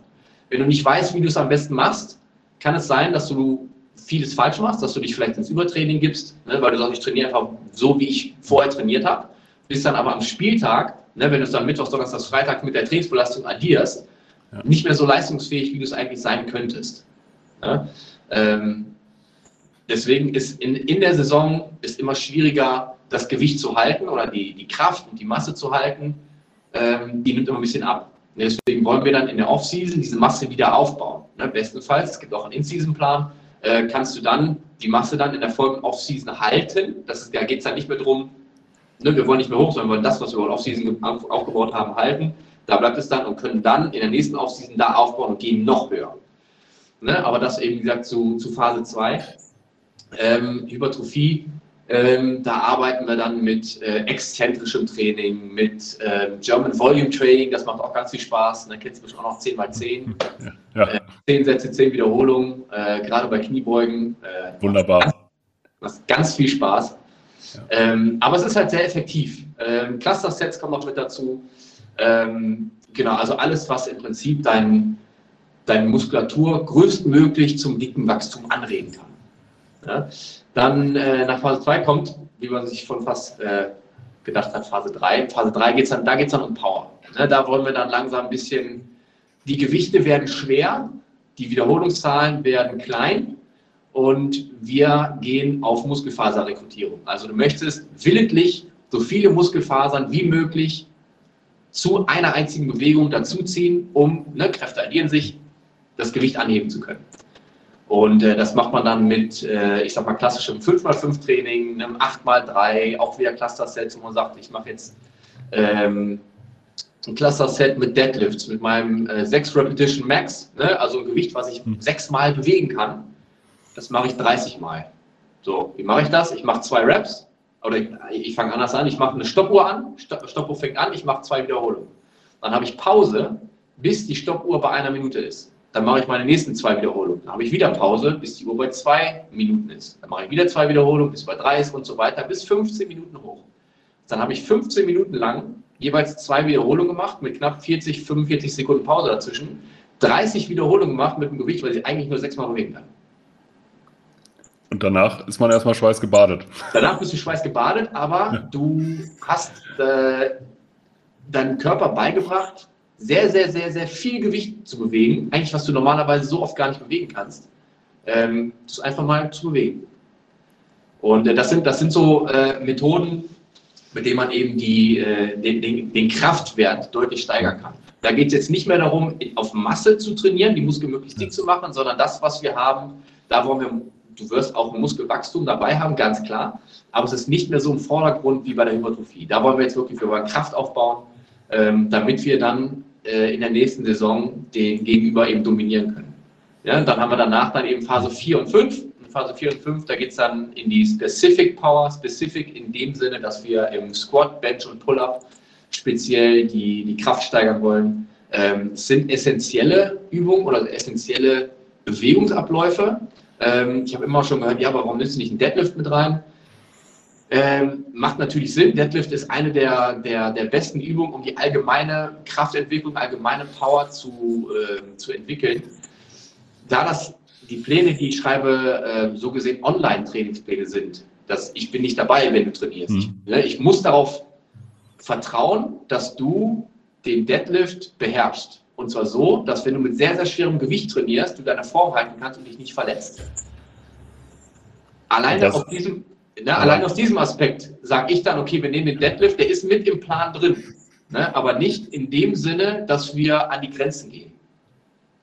Wenn du nicht weißt, wie du es am besten machst, kann es sein, dass du vieles falsch machst, dass du dich vielleicht ins Übertraining gibst, ne, weil du sagst, ich trainiere einfach so, wie ich vorher trainiert habe, bist dann aber am Spieltag, ne, wenn du es dann Mittwoch, Donnerstag, Freitag mit der Trainingsbelastung addierst, ja. nicht mehr so leistungsfähig, wie du es eigentlich sein könntest. Ne? Ähm, deswegen ist in, in der Saison ist immer schwieriger, das Gewicht zu halten oder die, die Kraft und die Masse zu halten, ähm, die nimmt immer ein bisschen ab. Deswegen wollen wir dann in der Offseason diese Masse wieder aufbauen. Ne? Bestenfalls, es gibt auch einen In-Season-Plan, äh, kannst du dann die Masse dann in der folgenden Offseason halten. Das ist, da geht es dann nicht mehr darum, ne, wir wollen nicht mehr hoch, sondern wir wollen das, was wir in Offseason aufgebaut haben, halten. Da bleibt es dann und können dann in der nächsten Offseason da aufbauen und gehen noch höher. Ne, aber das eben, wie gesagt, zu, zu Phase 2. Ähm, Hypertrophie ähm, da arbeiten wir dann mit äh, exzentrischem Training, mit äh, German Volume Training, das macht auch ganz viel Spaß. Da kennst du bestimmt auch noch 10x10. <laughs> Ja. Äh, 10 Sätze, 10 Wiederholungen, äh, gerade bei Kniebeugen. Äh, Wunderbar. Macht ganz, ganz viel Spaß. Ja. Ähm, aber es ist halt sehr effektiv. Ähm, Cluster-Sets kommen noch mit dazu. Ähm, genau, also alles, was im Prinzip dein, deine Muskulatur größtmöglich zum dicken Wachstum anregen kann. Ja? Dann äh, nach Phase 2 kommt, wie man sich schon fast äh, gedacht hat, Phase 3. Phase 3 geht es dann, da geht's dann um Power. Ne? Da wollen wir dann langsam ein bisschen, die Gewichte werden schwer, die Wiederholungszahlen werden klein und wir gehen auf Muskelfaserrekrutierung. Also du möchtest willentlich so viele Muskelfasern wie möglich zu einer einzigen Bewegung dazuziehen, um, ne, Kräfte addieren sich, das Gewicht anheben zu können. Und äh, das macht man dann mit, äh, ich sag mal, klassischem 5x5 Training, einem 8x3, auch wieder Cluster-Sets, wo man sagt, ich mache jetzt ähm, ein Cluster-Set mit Deadlifts, mit meinem äh, 6 Repetition Max, ne? also ein Gewicht, was ich hm. sechsmal bewegen kann. Das mache ich 30 Mal. So, wie mache ich das? Ich mache zwei Reps, oder ich, ich fange anders an, ich mache eine Stoppuhr an, Stoppuhr fängt an, ich mache zwei Wiederholungen. Dann habe ich Pause, bis die Stoppuhr bei einer Minute ist. Dann mache ich meine nächsten zwei Wiederholungen. Dann habe ich wieder Pause, bis die Uhr bei zwei Minuten ist. Dann mache ich wieder zwei Wiederholungen, bis bei drei ist und so weiter, bis 15 Minuten hoch. Dann habe ich 15 Minuten lang jeweils zwei Wiederholungen gemacht mit knapp 40, 45 Sekunden Pause dazwischen. 30 Wiederholungen gemacht mit einem Gewicht, weil ich eigentlich nur sechsmal bewegen kann. Und danach ist man erstmal schweißgebadet. Danach bist du schweißgebadet, aber ja. du hast äh, deinem Körper beigebracht, sehr, sehr, sehr, sehr viel Gewicht zu bewegen, eigentlich was du normalerweise so oft gar nicht bewegen kannst, ähm, das einfach mal zu bewegen. Und äh, das, sind, das sind so äh, Methoden, mit denen man eben die, äh, den, den, den, Kraftwert deutlich steigern kann. Da geht es jetzt nicht mehr darum, auf Masse zu trainieren, die Muskel möglichst dick zu machen, sondern das, was wir haben, da wollen wir, du wirst auch ein Muskelwachstum dabei haben, ganz klar, aber es ist nicht mehr so im Vordergrund wie bei der Hypertrophie. Da wollen wir jetzt wirklich, wir wollen Kraft aufbauen, ähm, damit wir dann äh, in der nächsten Saison den Gegenüber eben dominieren können. Ja, dann haben wir danach dann eben Phase 4 und 5. In Phase 4 und 5, da geht es dann in die Specific Power, Specific in dem Sinne, dass wir im Squat, Bench und Pull-Up speziell die, die Kraft steigern wollen. Ähm, sind essentielle Übungen oder essentielle Bewegungsabläufe. Ähm, ich habe immer schon gehört, ja, aber warum nimmst du nicht einen Deadlift mit rein? Ähm, macht natürlich Sinn. Deadlift ist eine der, der, der besten Übungen, um die allgemeine Kraftentwicklung, allgemeine Power zu, äh, zu entwickeln. Da das die Pläne, die ich schreibe, äh, so gesehen Online-Trainingspläne sind, dass ich bin nicht dabei, wenn du trainierst. Mhm. Ich, ne, ich muss darauf vertrauen, dass du den Deadlift beherrschst. Und zwar so, dass wenn du mit sehr, sehr schwerem Gewicht trainierst, du deine Form halten kannst und dich nicht verletzt. Alleine auf diesem, Ne, allein aus diesem Aspekt sage ich dann, okay, wir nehmen den Deadlift, der ist mit im Plan drin. Ne, aber nicht in dem Sinne, dass wir an die Grenzen gehen.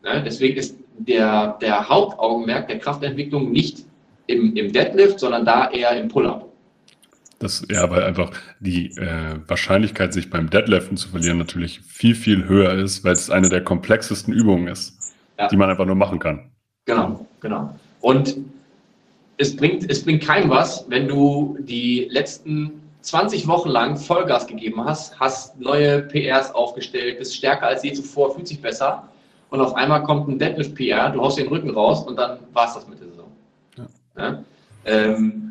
Ne, deswegen ist der, der Hauptaugenmerk der Kraftentwicklung nicht im, im Deadlift, sondern da eher im Pull-up. Das, ja, weil einfach die äh, Wahrscheinlichkeit, sich beim Deadliften zu verlieren, natürlich viel, viel höher ist, weil es eine der komplexesten Übungen ist, ja. die man einfach nur machen kann. Genau, genau. Und es bringt, es bringt keinem was, wenn du die letzten 20 Wochen lang Vollgas gegeben hast, hast neue PRs aufgestellt, bist stärker als je zuvor, fühlt sich besser und auf einmal kommt ein Deadlift PR, du haust den Rücken raus und dann war es das mit der Saison. Ja. Ja? Ähm,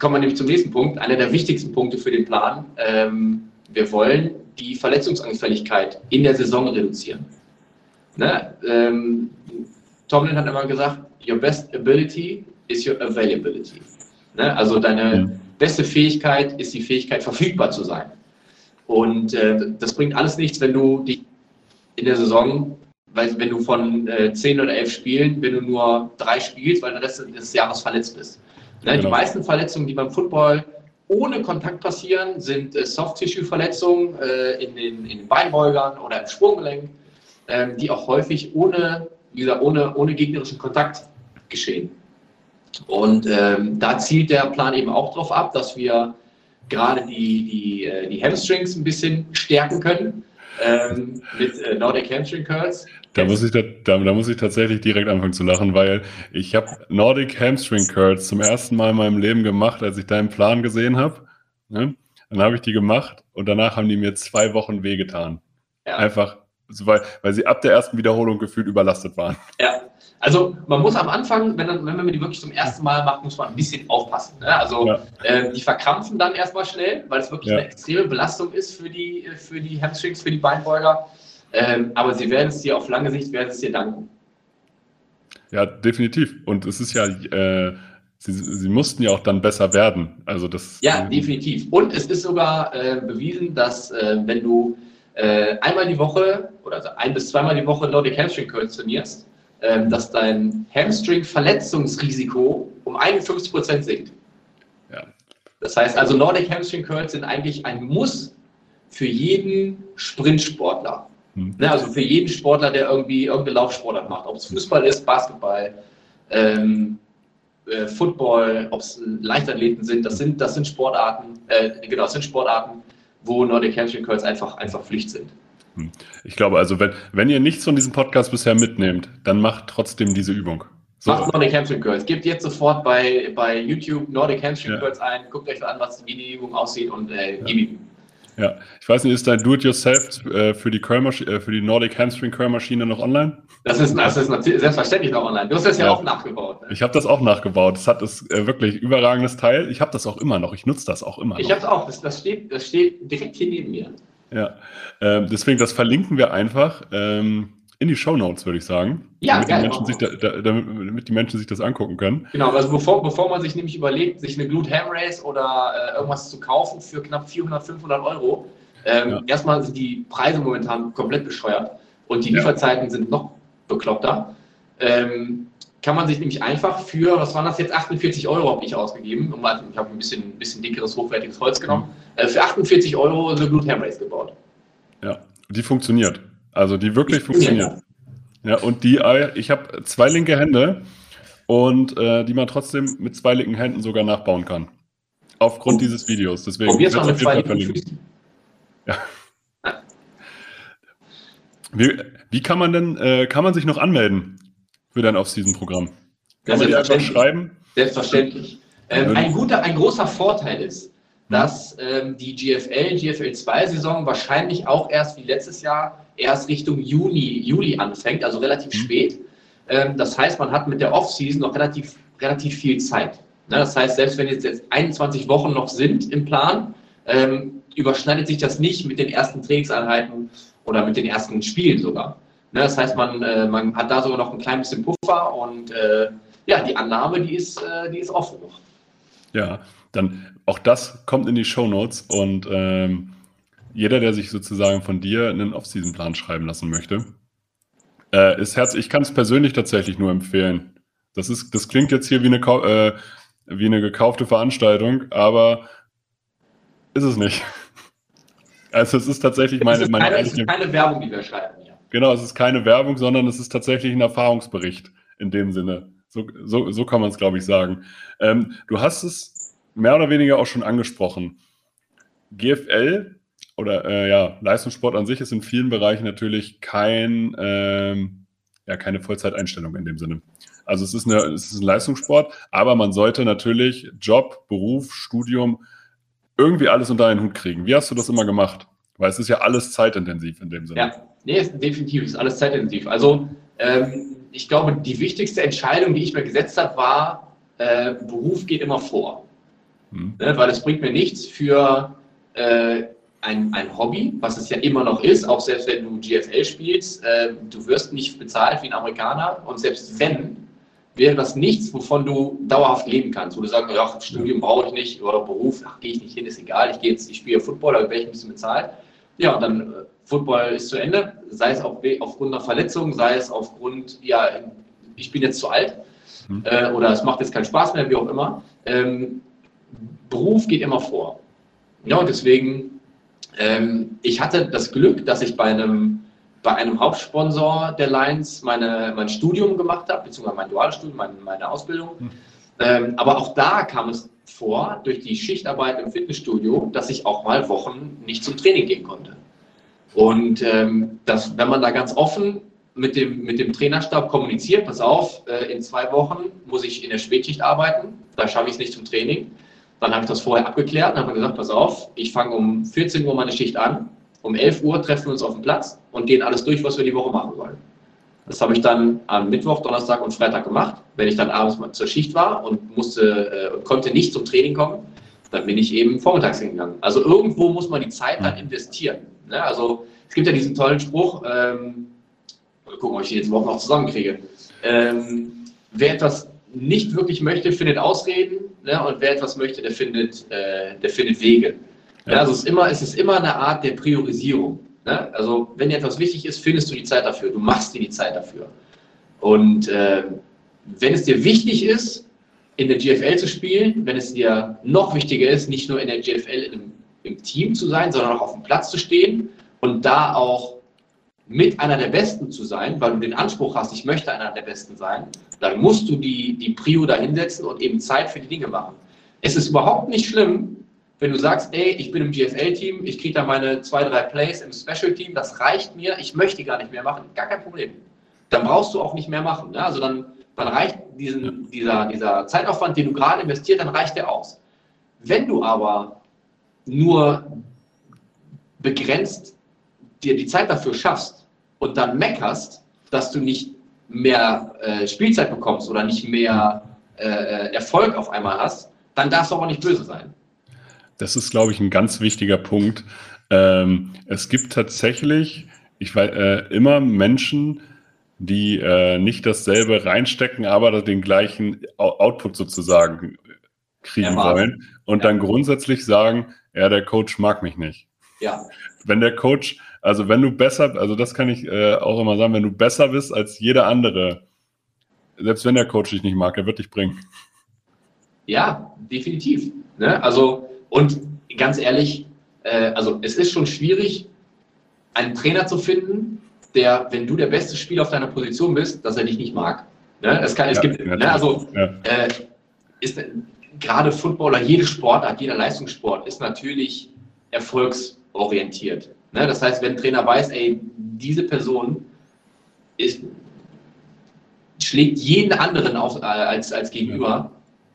kommen wir nämlich zum nächsten Punkt, einer der wichtigsten Punkte für den Plan. Ähm, wir wollen die Verletzungsanfälligkeit in der Saison reduzieren. Ne? Ähm, Tomlin hat immer gesagt, your best ability is your availability. Ne? Also deine mhm. beste Fähigkeit ist die Fähigkeit, verfügbar zu sein. Und äh, das bringt alles nichts, wenn du dich in der Saison, weil wenn du von äh, 10 oder 11 Spielen, wenn du nur drei spielst, weil der Rest des Jahres verletzt bist. Ne? Genau. Die meisten Verletzungen, die beim Football ohne Kontakt passieren, sind äh, Soft-Tissue-Verletzungen äh, in, den, in den Beinbeugern oder im Sprunggelenk, ähm, die auch häufig ohne, wie gesagt, ohne, ohne gegnerischen Kontakt geschehen. Und ähm, da zielt der Plan eben auch darauf ab, dass wir gerade die, die, äh, die Hamstrings ein bisschen stärken können ähm, mit äh, Nordic Hamstring Curls. Da muss, ich da, da, da, muss ich tatsächlich direkt anfangen zu lachen, weil ich habe Nordic Hamstring Curls zum ersten Mal in meinem Leben gemacht, als ich deinen Plan gesehen habe. Ne? Dann habe ich die gemacht und danach haben die mir zwei Wochen wehgetan. Ja. Einfach, weil, weil sie ab der ersten Wiederholung gefühlt überlastet waren. Ja, also man muss am Anfang, wenn, wenn man die wirklich zum ersten Mal macht, muss man ein bisschen aufpassen. Ne? Also ja. äh, die verkrampfen dann erstmal schnell, weil es wirklich ja. eine extreme Belastung ist für die, für die Hamstrings, für die Beinbeuger. Ähm, aber sie werden es dir auf lange Sicht werden es dir danken. Ja, definitiv. Und es ist ja, äh, sie, sie mussten ja auch dann besser werden. Also das. Ja, definitiv. Und es ist sogar äh, bewiesen, dass äh, wenn du äh, einmal die Woche oder also ein bis zweimal die Woche Nordic Hamstring Curls trainierst, dass dein Hamstring-Verletzungsrisiko um 51 Prozent sinkt. Ja. Das heißt also, Nordic Hamstring Curls sind eigentlich ein Muss für jeden Sprintsportler. Hm. Ne, also für jeden Sportler, der irgendwie irgendeine Laufsportart macht. Ob es Fußball ist, Basketball, ähm, äh, Football, ob es Leichtathleten sind, das sind, das sind Sportarten, äh, genau, das sind Sportarten, wo Nordic Hamstring Curls einfach, einfach Pflicht sind. Ich glaube also, wenn, wenn ihr nichts von diesem Podcast bisher mitnehmt, dann macht trotzdem diese Übung. So. Macht Nordic Hamstring Curls. Gebt jetzt sofort bei, bei YouTube Nordic Hamstring Curls ja. ein, guckt euch an, was, wie die Übung aussieht und äh, ja. gib Ja, ich weiß nicht, ist dein Do-it-yourself äh, für, die äh, für die Nordic Hamstring Curl Maschine noch online? Das ist, das ist natürlich selbstverständlich noch online. Du hast das ja, ja auch nachgebaut. Ne? Ich habe das auch nachgebaut. Das hat das äh, wirklich überragendes Teil. Ich habe das auch immer noch. Ich nutze das auch immer noch. Ich habe es auch. Das, das, steht, das steht direkt hier neben mir. Ja, ähm, deswegen, das verlinken wir einfach ähm, in die Show Notes, würde ich sagen. Ja, damit, geil, die Menschen sich da, da, damit, die Menschen sich das angucken können. Genau, also bevor, bevor man sich nämlich überlegt, sich eine Glut Ham Race oder äh, irgendwas zu kaufen für knapp 400, 500 Euro, ähm, ja. erstmal sind die Preise momentan komplett bescheuert und die Lieferzeiten ja. sind noch bekloppter. Ähm, kann man sich nämlich einfach für, was waren das jetzt, 48 Euro habe ich ausgegeben. Ich habe ein bisschen, ein bisschen dickeres, hochwertiges Holz genommen. Mhm. Äh, für 48 Euro eine Blut Ham Race gebaut. Ja, die funktioniert. Also die wirklich funktioniert. Ja, und die, äh, ich habe zwei linke Hände und äh, die man trotzdem mit zwei linken Händen sogar nachbauen kann. Aufgrund und, dieses Videos. Deswegen probier's mal mit zwei linken Ja. Wie, wie, kann man denn, äh, kann man sich noch anmelden? Für dein Off-Season-Programm? Kann man dir einfach schreiben? Selbstverständlich. Ähm, ein, guter, ein großer Vorteil ist, dass ähm, die GFL, GFL 2-Saison wahrscheinlich auch erst wie letztes Jahr erst Richtung Juni, Juli anfängt, also relativ mhm. spät. Ähm, das heißt, man hat mit der Off-Season noch relativ, relativ viel Zeit. Ne? Das heißt, selbst wenn jetzt, jetzt 21 Wochen noch sind im Plan, ähm, überschneidet sich das nicht mit den ersten Trainingseinheiten oder mit den ersten Spielen sogar. Ne, das heißt, man, äh, man hat da sogar noch ein klein bisschen Puffer und äh, ja, die Annahme, die ist, äh, die ist offen Ja, dann auch das kommt in die Show Notes und ähm, jeder, der sich sozusagen von dir einen Off-Season-Plan schreiben lassen möchte, äh, ist herzlich. Ich kann es persönlich tatsächlich nur empfehlen. Das ist, das klingt jetzt hier wie eine, äh, wie eine gekaufte Veranstaltung, aber ist es nicht. <laughs> Also es ist tatsächlich meine, es ist meine keine, es ist keine Werbung, die wir schreiben. Genau, es ist keine Werbung, sondern es ist tatsächlich ein Erfahrungsbericht in dem Sinne. So, so, so kann man es, glaube ich, sagen. Ähm, du hast es mehr oder weniger auch schon angesprochen. GFL oder äh, ja, Leistungssport an sich ist in vielen Bereichen natürlich kein, ähm, ja, keine Vollzeiteinstellung in dem Sinne. Also es ist, eine, es ist ein Leistungssport, aber man sollte natürlich Job, Beruf, Studium irgendwie alles unter einen Hut kriegen. Wie hast du das immer gemacht? Weil es ist ja alles zeitintensiv in dem Sinne. Ja, nee, definitiv, es ist alles zeitintensiv. Also ähm, ich glaube, die wichtigste Entscheidung, die ich mir gesetzt habe, war, äh, Beruf geht immer vor. Hm. Ne, weil es bringt mir nichts für äh, ein, ein Hobby, was es ja immer noch ist, auch selbst wenn du GFL spielst, äh, du wirst nicht bezahlt wie ein Amerikaner und selbst wenn, wäre das nichts, wovon du dauerhaft leben kannst, wo du sagst, ja, Studium brauche ich nicht oder Beruf, ach, gehe ich nicht hin, ist egal, ich gehe jetzt, ich spiele Football, da werde ich ein bisschen bezahlt. Ja, und dann äh, Football ist zu Ende, sei es auf, aufgrund einer Verletzung, sei es aufgrund, ja, ich bin jetzt zu alt mhm. äh, oder es macht jetzt keinen Spaß mehr, wie auch immer. Ähm, Beruf geht immer vor. Ja, und deswegen, ähm, ich hatte das Glück, dass ich bei einem, bei einem Hauptsponsor der Lions meine, mein Studium gemacht habe, beziehungsweise mein duales Studium, meine, meine Ausbildung. Mhm. Ähm, aber auch da kam es vor, durch die Schichtarbeit im Fitnessstudio, dass ich auch mal Wochen nicht zum Training gehen konnte. Und ähm, das, wenn man da ganz offen mit dem, mit dem Trainerstab kommuniziert, pass auf, äh, in zwei Wochen muss ich in der Spätschicht arbeiten, da schaffe ich es nicht zum Training dann habe ich das vorher abgeklärt und habe gesagt, pass auf, ich fange um 14 Uhr meine Schicht an, um 11 Uhr treffen wir uns auf dem Platz und gehen alles durch, was wir die Woche machen wollen. Das habe ich dann am Mittwoch, Donnerstag und Freitag gemacht. Wenn ich dann abends mal zur Schicht war und musste äh, konnte nicht zum Training kommen, dann bin ich eben vormittags hingegangen. Also irgendwo muss man die Zeit dann investieren. Ne? Also es gibt ja diesen tollen Spruch, ähm, mal gucken, ob ich den jetzt überhaupt noch zusammenkriege. Ähm, wer etwas nicht wirklich möchte, findet Ausreden ne? und wer etwas möchte, der findet, äh, der findet Wege. Ja. also es ist, immer, es ist immer eine Art der Priorisierung. Ne? Also wenn dir etwas wichtig ist, findest du die Zeit dafür, du machst dir die Zeit dafür. Und äh, wenn es dir wichtig ist, in der GFL zu spielen, wenn es dir noch wichtiger ist, nicht nur in der GFL im, im Team zu sein, sondern auch auf dem Platz zu stehen und da auch mit einer der Besten zu sein, weil du den Anspruch hast, ich möchte einer der Besten sein, dann musst du die, die Prio da hinsetzen und eben Zeit für die Dinge machen. Es ist überhaupt nicht schlimm, wenn du sagst, ey, ich bin im GFL-Team, ich kriege da meine zwei, drei Plays im Special-Team, das reicht mir, ich möchte gar nicht mehr machen, gar kein Problem. Dann brauchst du auch nicht mehr machen. Ne? Also dann, dann reicht diesen, dieser, dieser Zeitaufwand, den du gerade investiert, dann reicht der aus. Wenn du aber nur begrenzt dir die Zeit dafür schaffst, und dann meckerst, dass du nicht mehr äh, Spielzeit bekommst oder nicht mehr äh, Erfolg auf einmal hast, dann darfst du aber nicht böse sein. Das ist, glaube ich, ein ganz wichtiger Punkt. Ähm, es gibt tatsächlich, ich weiß, äh, immer Menschen, die äh, nicht dasselbe reinstecken, aber den gleichen Output sozusagen kriegen wollen und ja. dann grundsätzlich sagen, ja, der Coach mag mich nicht. Ja. Wenn der Coach also wenn du besser, also das kann ich äh, auch immer sagen, wenn du besser bist als jeder andere, selbst wenn der Coach dich nicht mag, er wird dich bringen. Ja, definitiv. Ne? Also und ganz ehrlich, äh, also es ist schon schwierig, einen Trainer zu finden, der, wenn du der beste Spieler auf deiner Position bist, dass er dich nicht mag. Ne? Es, kann, es ja, gibt, ne? also ja. äh, ist gerade Footballer, jede Sportart, jeder Leistungssport ist natürlich erfolgsorientiert. Ne? Das heißt, wenn ein Trainer weiß, ey, diese Person ist, schlägt jeden anderen auf, äh, als, als Gegenüber,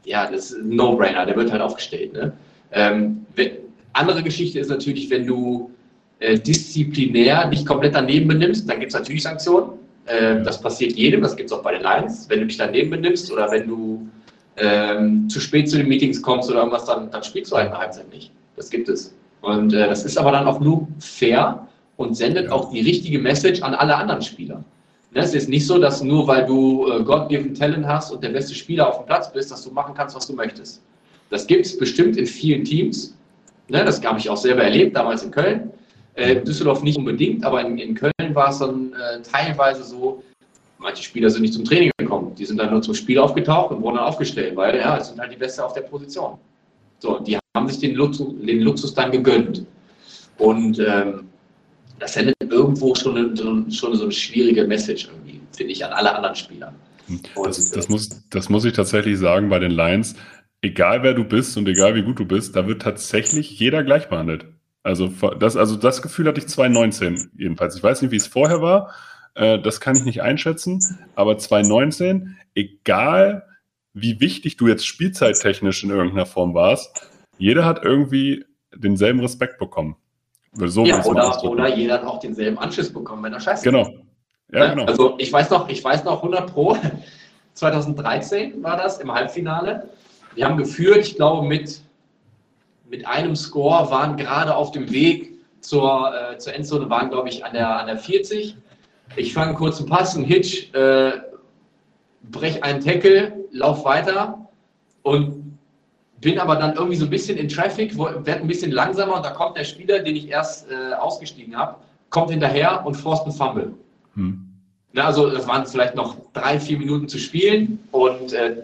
ja, das ist ein No-Brainer, der wird halt aufgestellt. Ne? Ähm, wenn, andere Geschichte ist natürlich, wenn du äh, disziplinär nicht komplett daneben benimmst, dann gibt es natürlich Sanktionen. Äh, das passiert jedem, das gibt es auch bei den Lions. Wenn du dich daneben benimmst oder wenn du ähm, zu spät zu den Meetings kommst oder irgendwas, dann, dann spielst du halt eine Halbzeit nicht. Das gibt es. Und äh, das ist aber dann auch nur fair und sendet auch die richtige Message an alle anderen Spieler. Ne, es ist nicht so, dass nur weil du äh, God-given Talent hast und der beste Spieler auf dem Platz bist, dass du machen kannst, was du möchtest. Das gibt es bestimmt in vielen Teams. Ne, das habe ich auch selber erlebt, damals in Köln. Äh, Düsseldorf nicht unbedingt, aber in, in Köln war es dann äh, teilweise so, manche Spieler sind nicht zum Training gekommen. Die sind dann nur zum Spiel aufgetaucht und wurden dann aufgestellt, weil ja, es sind halt die Beste auf der Position. So, die haben sich den Luxus, den Luxus dann gegönnt. Und ähm, das sendet irgendwo schon, eine, schon so eine schwierige Message irgendwie, finde ich, an alle anderen Spieler. Und, das, das, muss, das muss ich tatsächlich sagen bei den Lions. Egal wer du bist und egal wie gut du bist, da wird tatsächlich jeder gleich behandelt. Also das, also das Gefühl hatte ich 2019 jedenfalls. Ich weiß nicht, wie es vorher war. Äh, das kann ich nicht einschätzen. Aber 2019, egal wie wichtig du jetzt spielzeittechnisch in irgendeiner Form warst, jeder hat irgendwie denselben Respekt bekommen. So ja, oder, oder jeder hat auch denselben Anschluss bekommen, wenn er scheiße Genau. Ja, genau. Also ich weiß noch, ich weiß noch 100 Pro, <laughs> 2013 war das im Halbfinale. Wir haben geführt, ich glaube, mit, mit einem Score, waren gerade auf dem Weg zur, äh, zur Endzone, waren, glaube ich, an der, an der 40. Ich fange kurz einen Pass, einen Hitch, äh, brech einen Tackle, lauf weiter und bin aber dann irgendwie so ein bisschen in Traffic, werde ein bisschen langsamer und da kommt der Spieler, den ich erst äh, ausgestiegen habe, kommt hinterher und forst einen Fumble. Hm. Na, also das waren vielleicht noch drei, vier Minuten zu spielen und äh,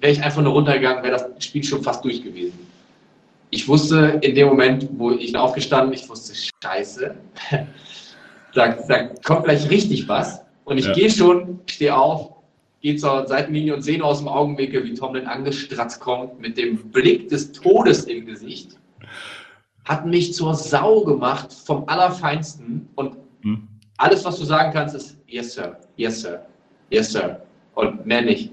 wäre ich einfach nur runtergegangen, wäre das Spiel schon fast durch gewesen. Ich wusste in dem Moment, wo ich aufgestanden ich wusste, scheiße, <laughs> da, da kommt gleich richtig was. Und ich ja. gehe schon, stehe auf, gehe zur Seitenlinie und sehe nur aus dem Augenwinkel, wie Tomlin angestratzt kommt mit dem Blick des Todes im Gesicht. Hat mich zur Sau gemacht vom Allerfeinsten und hm. alles, was du sagen kannst, ist Yes, Sir, Yes, Sir, Yes, Sir und mehr nicht.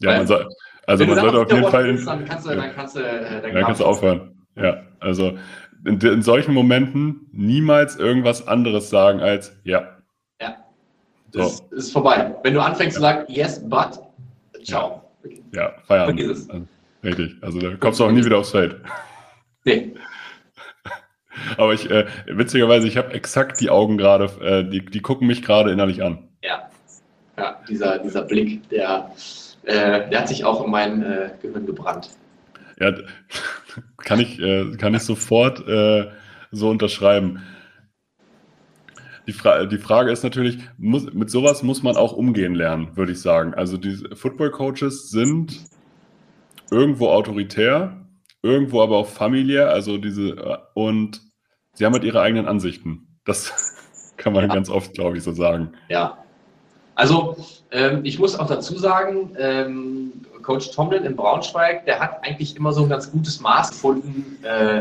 Ja, man soll, also man sollte auf jeden Fall. Bist, dann kannst du, dann kannst du, äh, dann kannst du aufhören. Ja, also in, in, solchen Momenten niemals irgendwas anderes sagen als ja. Ja. Das so. ist vorbei. Wenn du anfängst ja. zu sagen, yes, but, ciao. Ja, ja Feierabend. Also, richtig. Also da kommst du auch nie wieder aufs Feld. Nee. <laughs> Aber ich, äh, witzigerweise, ich habe exakt die Augen gerade, äh, die, die gucken mich gerade innerlich an. Ja. Ja, dieser, dieser Blick, der, äh, der hat sich auch in mein äh, Gehirn gebrannt. Ja, <laughs> kann ich, äh, kann ich sofort äh, so unterschreiben. Die, Fra die Frage ist natürlich, muss, mit sowas muss man auch umgehen lernen, würde ich sagen. Also die Football-Coaches sind irgendwo autoritär, irgendwo aber auch familiär, also diese, äh, und sie haben halt ihre eigenen Ansichten. Das <laughs> kann man ja. ganz oft, glaube ich, so sagen. Ja. Also ähm, ich muss auch dazu sagen, ähm, Coach Tomlin in Braunschweig, der hat eigentlich immer so ein ganz gutes Maß gefunden äh,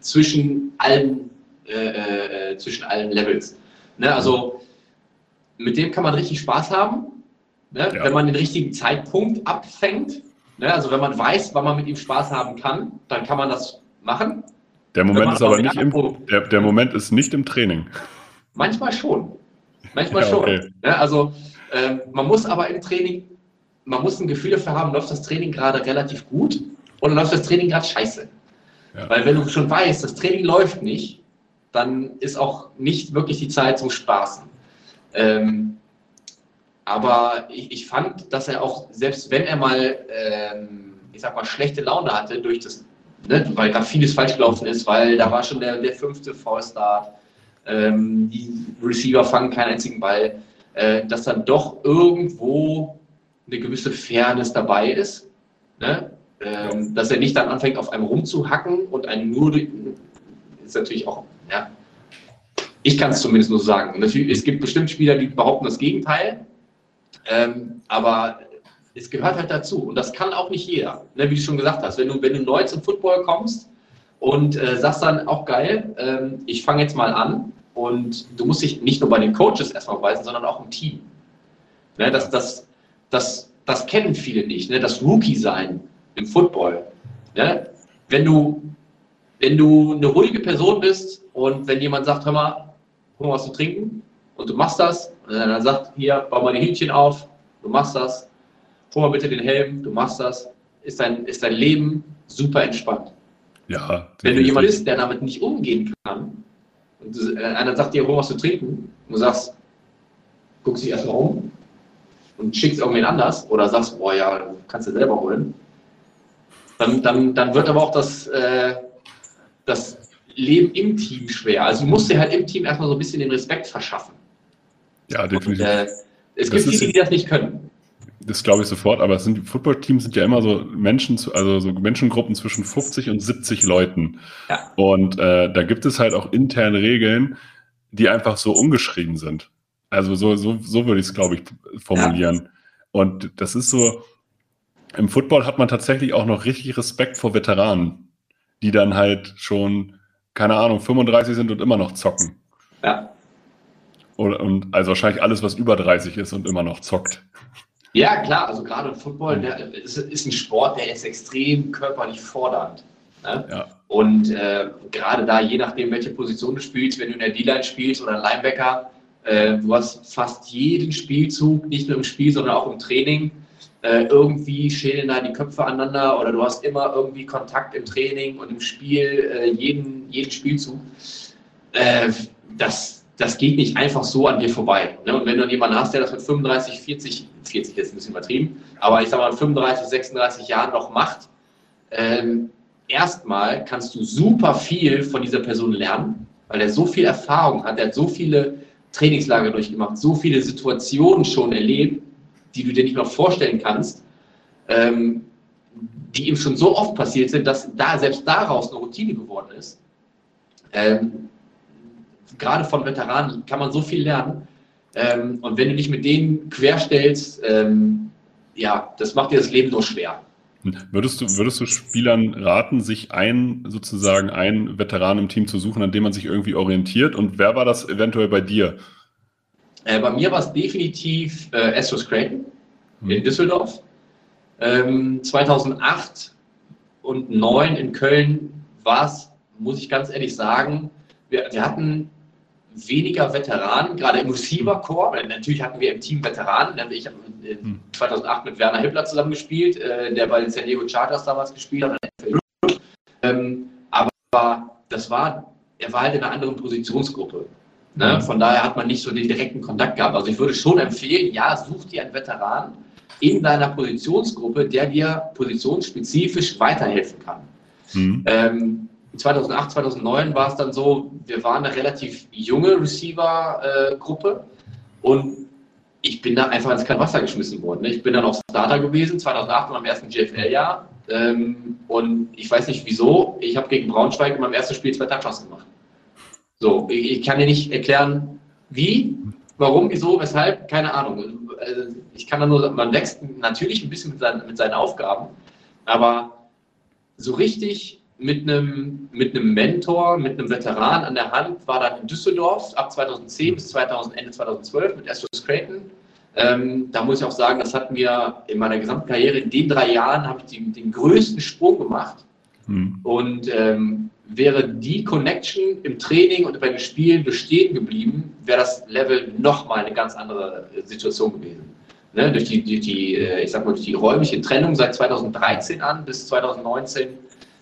zwischen allen äh, äh, zwischen allen Levels. Ne, also mit dem kann man richtig Spaß haben, ne, ja. wenn man den richtigen Zeitpunkt abfängt. Ne, also wenn man weiß, wann man mit ihm Spaß haben kann, dann kann man das machen. Der Moment ist aber nicht im, der, der Moment ist nicht im Training. Manchmal schon. Manchmal ja, okay. schon. Ne, also ähm, man muss aber im Training, man muss ein Gefühl dafür haben, läuft das Training gerade relativ gut oder läuft das Training gerade scheiße. Ja. Weil wenn du schon weißt, das Training läuft nicht, dann ist auch nicht wirklich die Zeit zum Spaßen. Ähm, aber ich, ich, fand, dass er auch, selbst wenn er mal, ähm, ich sag mal, schlechte Laune hatte, durch das, ne, weil da vieles falsch gelaufen ist, weil da war schon der, der fünfte Fallstart, ähm, die Receiver fangen keinen einzigen Ball, äh, dass dann doch irgendwo eine gewisse Fairness dabei ist. Ne? Ähm, dass er nicht dann anfängt, auf einem rumzuhacken und einen nur, ist natürlich auch, ja, ich kann es zumindest nur sagen. Es gibt bestimmt Spieler, die behaupten das Gegenteil, ähm, aber es gehört halt dazu und das kann auch nicht jeder. Ne? Wie du schon gesagt hast, wenn du, wenn du neu zum Football kommst und äh, sagst dann auch geil, ähm, ich fange jetzt mal an und du musst dich nicht nur bei den Coaches erstmal beweisen, sondern auch im Team. Ne, das, das, das, das kennen viele nicht, ne? das Rookie-Sein im Football. Ne? Wenn, du, wenn du eine ruhige Person bist und wenn jemand sagt, hör mal, hol mal was zu trinken und du machst das, und dann sagt, hier, bau mal die Hähnchen auf, du machst das, hol mal bitte den Helm, du machst das, ist dein, ist dein Leben super entspannt. Ja, Wenn du jemand bist, der damit nicht umgehen kann, und äh, einer sagt dir, hol was zu trinken, und du sagst, guckst dich erstmal um und schickst irgendwen anders oder sagst, boah, ja, kannst du selber holen, dann, dann, dann wird aber auch das, äh, das Leben im Team schwer. Also du musst dir halt im Team erstmal so ein bisschen den Respekt verschaffen. Ja, definitiv. Und, äh, es gibt viele, die das nicht können. Das glaube ich sofort, aber es sind Footballteams sind ja immer so Menschen, also so Menschengruppen zwischen 50 und 70 Leuten. Ja. Und äh, da gibt es halt auch interne Regeln, die einfach so umgeschrieben sind. Also so, so, so würde ich es, glaube ich, formulieren. Ja. Und das ist so, im Football hat man tatsächlich auch noch richtig Respekt vor Veteranen, die dann halt schon, keine Ahnung, 35 sind und immer noch zocken. Ja. Oder, und also wahrscheinlich alles, was über 30 ist und immer noch zockt. Ja, klar, also gerade Football der, ist, ist, ein Sport, der ist extrem körperlich fordernd. Ne? Ja. Und äh, gerade da, je nachdem, welche Position du spielst, wenn du in der D-Line spielst oder Linebacker, äh, du hast fast jeden Spielzug, nicht nur im Spiel, sondern auch im Training, äh, irgendwie schälen da die Köpfe aneinander oder du hast immer irgendwie Kontakt im Training und im Spiel, äh, jeden, jeden Spielzug. Äh, das, das geht nicht einfach so an dir vorbei. Ne? Und wenn du jemanden hast, der das mit 35, 40, 40 ist ein bisschen übertrieben, aber ich sag mal 35, 36 Jahren noch macht, ähm, erstmal kannst du super viel von dieser Person lernen, weil er so viel Erfahrung hat, er hat so viele Trainingslager durchgemacht, so viele Situationen schon erlebt, die du dir nicht mehr vorstellen kannst, ähm, die ihm schon so oft passiert sind, dass da selbst daraus eine Routine geworden ist. Ähm, gerade von Veteranen kann man so viel lernen. Ähm, und wenn du dich mit denen querstellst, ähm, ja, das macht dir das Leben nur schwer. Würdest du, würdest du Spielern raten, sich ein, sozusagen einen Veteran im Team zu suchen, an dem man sich irgendwie orientiert? Und wer war das eventuell bei dir? Äh, bei mir war es definitiv äh, Astros Creighton hm. in Düsseldorf. Ähm, 2008 und 2009 in Köln war es, muss ich ganz ehrlich sagen, wir, wir hatten weniger Veteranen, gerade im Receiver-Core. Natürlich hatten wir im Team Veteranen. Ich habe 2008 hm. mit Werner Hippler zusammengespielt, äh, der bei den San Diego Chargers damals gespielt hat. Ähm, aber das war, er war halt in einer anderen Positionsgruppe. Ne? Von daher hat man nicht so den direkten Kontakt gehabt. Also ich würde schon empfehlen, ja, such dir einen Veteran in deiner Positionsgruppe, der dir positionsspezifsch weiterhelfen kann. Mhm. Ähm, 2008, 2009 war es dann so, wir waren eine relativ junge Receiver-Gruppe und ich bin da einfach ins kalte Wasser geschmissen worden. Ne? Ich bin dann auch Starter gewesen, 2008 und am ersten GFL-Jahr. Ähm, und ich weiß nicht wieso, ich habe gegen Braunschweig in meinem ersten Spiel zwei Touchdowns gemacht. So, ich, kann dir nicht erklären, wie, warum, wieso, weshalb, keine Ahnung. Also, ich kann da nur, man wächst natürlich ein bisschen mit seinen, mit seinen Aufgaben, aber so richtig mit einem, mit einem Mentor, mit einem Veteran an der Hand, war dann in Düsseldorf ab 2010 bis 2000, Ende 2012 mit Astros Creighton. Ähm, da muss ich auch sagen, das hat mir in meiner gesamten Karriere, in den drei Jahren, habe ich den, den größten Sprung gemacht. Mhm. Und ähm, wäre die Connection im Training und bei den Spielen bestehen geblieben, wäre das Level nochmal eine ganz andere Situation gewesen. Ne? Durch, die, durch die, äh, ich sag mal, durch die räumliche Trennung seit 2013 an bis 2019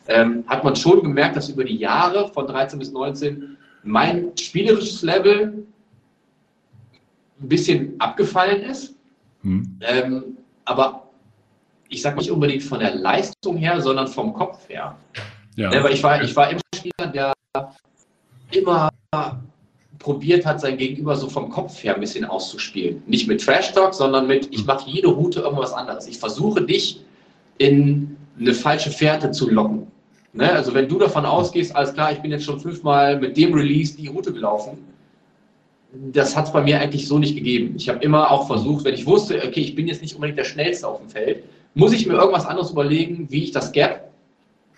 ähm, hat man schon gemerkt, dass über die Jahre von 13 bis 19 mein spielerisches Level ein bisschen abgefallen ist. Hm. Ähm, aber ich sage nicht unbedingt von der Leistung her, sondern vom Kopf her. Ja. ja. ich war, ich war immer ein Spieler, der immer probiert hat, sein Gegenüber so vom Kopf her ein bisschen auszuspielen. Nicht mit Trash Talk, sondern mit, ich hm. mache jede Route irgendwas anderes. Ich versuche dich in eine falsche Fährte zu locken. Ne? Also wenn du davon ausgehst, alles klar, ich bin jetzt schon fünfmal mit dem Release die Route gelaufen, das hat es bei mir eigentlich so nicht gegeben. Ich habe immer auch versucht, wenn ich wusste, okay, ich bin jetzt nicht unbedingt der Schnellste auf dem Feld, muss ich mir irgendwas anderes überlegen, wie ich das Gap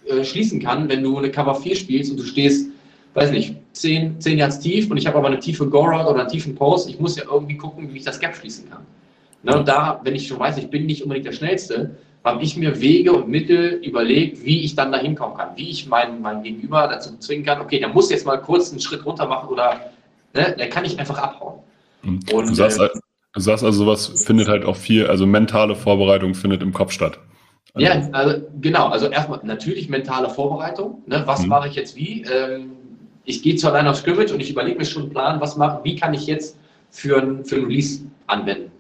äh, schließen kann, wenn du eine Cover 4 spielst und du stehst, weiß nicht, 10, 10 Yards tief und ich habe aber eine tiefe Go-Route oder einen tiefen Post. Ich muss ja irgendwie gucken, wie ich das Gap schließen kann. Ne? Und da, wenn ich schon weiß, ich bin nicht unbedingt der Schnellste, habe ich mir Wege und Mittel überlegt, wie ich dann da hinkommen kann, wie ich meinen, meinen Gegenüber dazu zwingen kann, okay, der muss jetzt mal kurz einen Schritt runter machen oder ne, der kann nicht einfach abhauen. Mhm. Und, du, sagst, äh, du sagst also, sowas findet halt auch viel, also mentale Vorbereitung findet im Kopf statt. Also ja, also, genau, also erstmal natürlich mentale Vorbereitung, ne, was mhm. mache ich jetzt wie? Ähm, ich gehe zu allein auf Scrimmage und ich überlege mir schon einen Plan, was mache, wie kann ich jetzt für ein, für ein Release anwenden.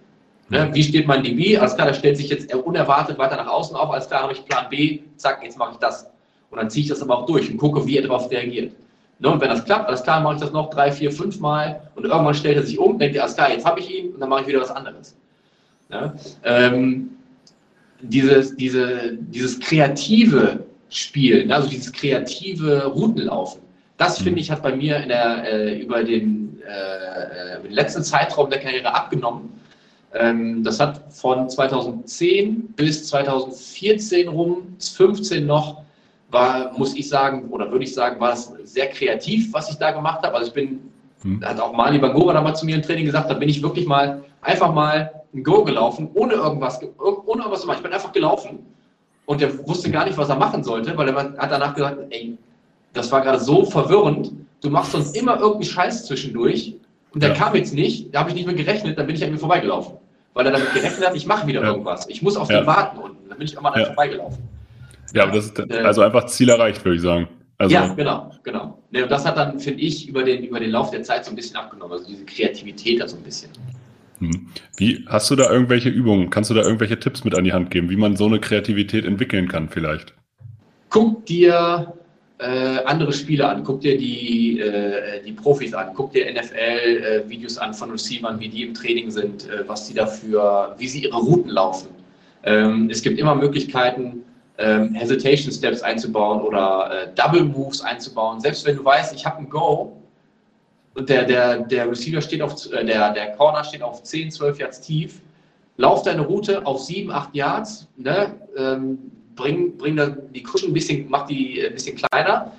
Ne? Wie steht mein DB? Alles klar, der stellt sich jetzt unerwartet weiter nach außen auf. Alles klar, habe ich Plan B, zack, jetzt mache ich das. Und dann ziehe ich das aber auch durch und gucke, wie er darauf reagiert. Ne? Und wenn das klappt, alles klar, mache ich das noch drei, vier, fünf Mal und irgendwann stellt er sich um, denkt er, alles klar, jetzt habe ich ihn und dann mache ich wieder was anderes. Ja? Ähm, dieses, diese, dieses kreative Spiel, ne, also dieses kreative Routenlaufen, das mhm. finde ich hat bei mir in der, äh, über den, äh, den letzten Zeitraum der Karriere abgenommen. Ähm, das hat von 2010 bis 2014 rum, 15 noch, war, muss ich sagen, oder würde ich sagen, war es sehr kreativ, was ich da gemacht habe. Also ich bin, hm. hat auch Mali Bangora damals zu mir im Training gesagt, da bin ich wirklich mal einfach mal ein Go gelaufen, ohne irgendwas, ohne irgendwas zu machen. Ich bin einfach gelaufen und der wusste gar nicht, was er machen sollte, weil er hat danach gesagt, ey, das war gerade so verwirrend, du machst sonst immer irgendeinen Scheiß zwischendurch und der ja. kam jetzt nicht, da habe ich nicht mehr gerechnet, dann bin ich an mir vorbeigelaufen. Weil er damit gerechnet hat, ich mache wieder ja. irgendwas. Ich muss auf den warten und dann bin ich immer an ja. vorbeigelaufen. Ja, aber das ist äh, also einfach Ziel erreicht, würde ich sagen. Also, ja, genau, genau. Und das hat dann, finde ich, über den, über den Lauf der Zeit so ein bisschen abgenommen. Also diese Kreativität hat so ein bisschen. Hm. Wie hast du da irgendwelche Übungen? Kannst du da irgendwelche Tipps mit an die Hand geben, wie man so eine Kreativität entwickeln kann, vielleicht? Guck dir äh, andere Spiele an, guck dir die, äh, die Profis an, guck dir NFL-Videos äh, an von Receivern, wie die im Training sind, äh, was die dafür, wie sie ihre Routen laufen. Ähm, es gibt immer Möglichkeiten, ähm, Hesitation Steps einzubauen oder äh, Double Moves einzubauen. Selbst wenn du weißt, ich habe ein Go und der, der, der Receiver steht auf, äh, der, der Corner steht auf 10, 12 Yards tief, lauf deine Route auf 7, 8 Yards, ne? ähm, bring, bring die Cushion ein bisschen, mach die ein bisschen kleiner,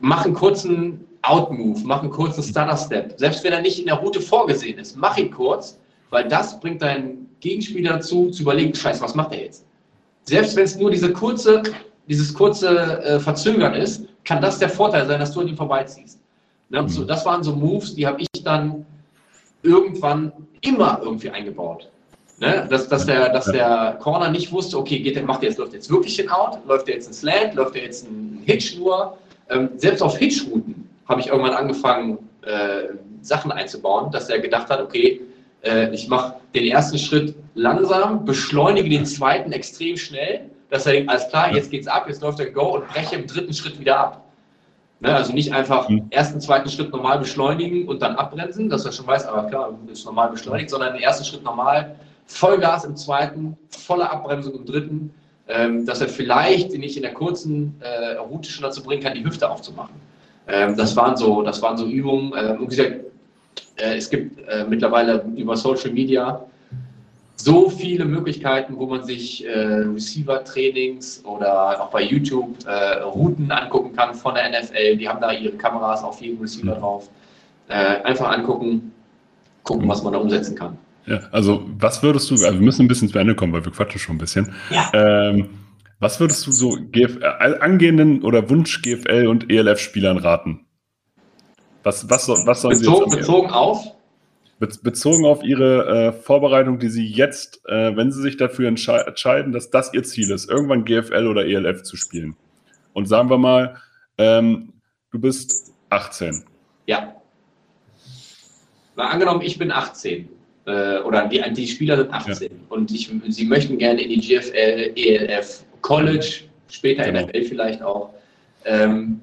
mach einen kurzen Out-Move, mach einen kurzen Stunner-Step. Selbst wenn er nicht in der Route vorgesehen ist, mach ihn kurz, weil das bringt deinen Gegenspieler dazu, zu überlegen, scheiße, was macht er jetzt? Selbst wenn es nur diese kurze, dieses kurze äh, Verzögern ist, kann das der Vorteil sein, dass du an ihm vorbeiziehst. Ne? Mhm. So, das waren so Moves, die habe ich dann irgendwann immer irgendwie eingebaut. Ne? Dass, dass, der, dass der Corner nicht wusste, okay, geht der, macht der jetzt, läuft jetzt wirklich ein Out, läuft der jetzt ein Slant, läuft der jetzt ein Hitch nur. Ähm, selbst auf Hitch-Routen habe ich irgendwann angefangen, äh, Sachen einzubauen, dass er gedacht hat, okay, äh, ich mache den ersten Schritt langsam, beschleunige den zweiten extrem schnell, dass er denkt, alles klar, jetzt geht's ab, jetzt läuft der Go und breche im dritten Schritt wieder ab. Ne, also nicht einfach mhm. ersten, zweiten Schritt normal beschleunigen und dann abbremsen, dass er schon weiß, aber klar, ist normal beschleunigt, sondern den ersten Schritt normal, Vollgas im zweiten, volle Abbremsung im dritten, ähm, dass er vielleicht nicht in der kurzen äh, Route schon dazu bringen kann, die Hüfte aufzumachen. Ähm, das, waren so, das waren so Übungen. Ähm, wie gesagt, äh, es gibt äh, mittlerweile über Social Media so viele Möglichkeiten, wo man sich Receiver-Trainings oder auch bei YouTube Routen angucken kann von der NFL. Die haben da ihre Kameras auf jedem Receiver mhm. drauf. Einfach angucken, gucken, was man da umsetzen kann. Ja, also was würdest du, also wir müssen ein bisschen zu Ende kommen, weil wir quatschen schon ein bisschen. Ja. Ähm, was würdest du so GF, äh, angehenden oder Wunsch-GFL und ELF-Spielern raten? Was, was, was sollen bezogen, sie jetzt bezogen auf? Bezogen auf ihre äh, Vorbereitung, die sie jetzt, äh, wenn sie sich dafür entscheiden, dass das ihr Ziel ist, irgendwann GFL oder ELF zu spielen. Und sagen wir mal, ähm, du bist 18. Ja. Mal angenommen, ich bin 18 äh, oder die, die Spieler sind 18 ja. und ich, sie möchten gerne in die GFL, ELF, College, später genau. NFL vielleicht auch. Ähm,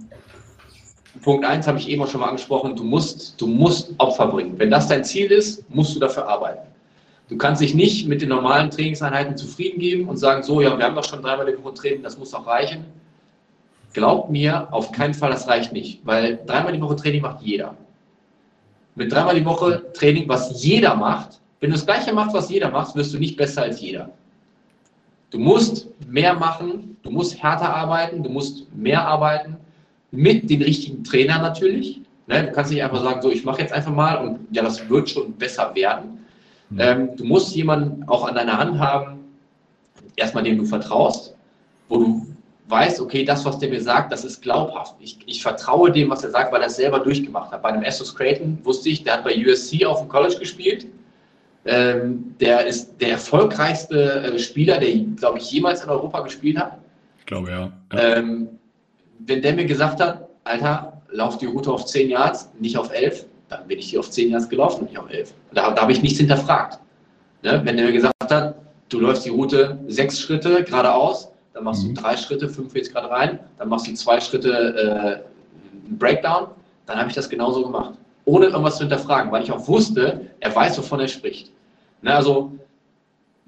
Punkt 1 habe ich eben auch schon mal angesprochen, du musst, du musst Opfer bringen. Wenn das dein Ziel ist, musst du dafür arbeiten. Du kannst dich nicht mit den normalen Trainingseinheiten zufrieden geben und sagen, so, ja, wir haben doch schon dreimal die Woche Training, das muss auch reichen. Glaub mir, auf keinen Fall, das reicht nicht, weil dreimal die Woche Training macht jeder. Mit dreimal die Woche Training, was jeder macht, wenn du das Gleiche machst, was jeder macht, wirst du nicht besser als jeder. Du musst mehr machen, du musst härter arbeiten, du musst mehr arbeiten, mit den richtigen Trainern natürlich. Ne? Du kannst nicht einfach sagen, so, ich mache jetzt einfach mal und ja, das wird schon besser werden. Mhm. Ähm, du musst jemanden auch an deiner Hand haben, erstmal dem du vertraust, wo du weißt, okay, das, was der mir sagt, das ist glaubhaft. Ich, ich vertraue dem, was er sagt, weil er es selber durchgemacht hat. Bei einem Essos Creighton wusste ich, der hat bei USC auf dem College gespielt. Ähm, der ist der erfolgreichste äh, Spieler, der, glaube ich, jemals in Europa gespielt hat. Ich glaube, ja. ja. Ähm, wenn der mir gesagt hat, Alter, lauf die Route auf 10 Yards, nicht auf 11, dann bin ich die auf 10 Yards gelaufen, nicht auf 11. Da, da habe ich nichts hinterfragt. Ne? Wenn der mir gesagt hat, du läufst die Route sechs Schritte geradeaus, dann machst mhm. du drei Schritte, fünf jetzt gerade rein, dann machst du zwei Schritte äh, Breakdown, dann habe ich das genauso gemacht. Ohne irgendwas zu hinterfragen, weil ich auch wusste, er weiß, wovon er spricht. Ne? Also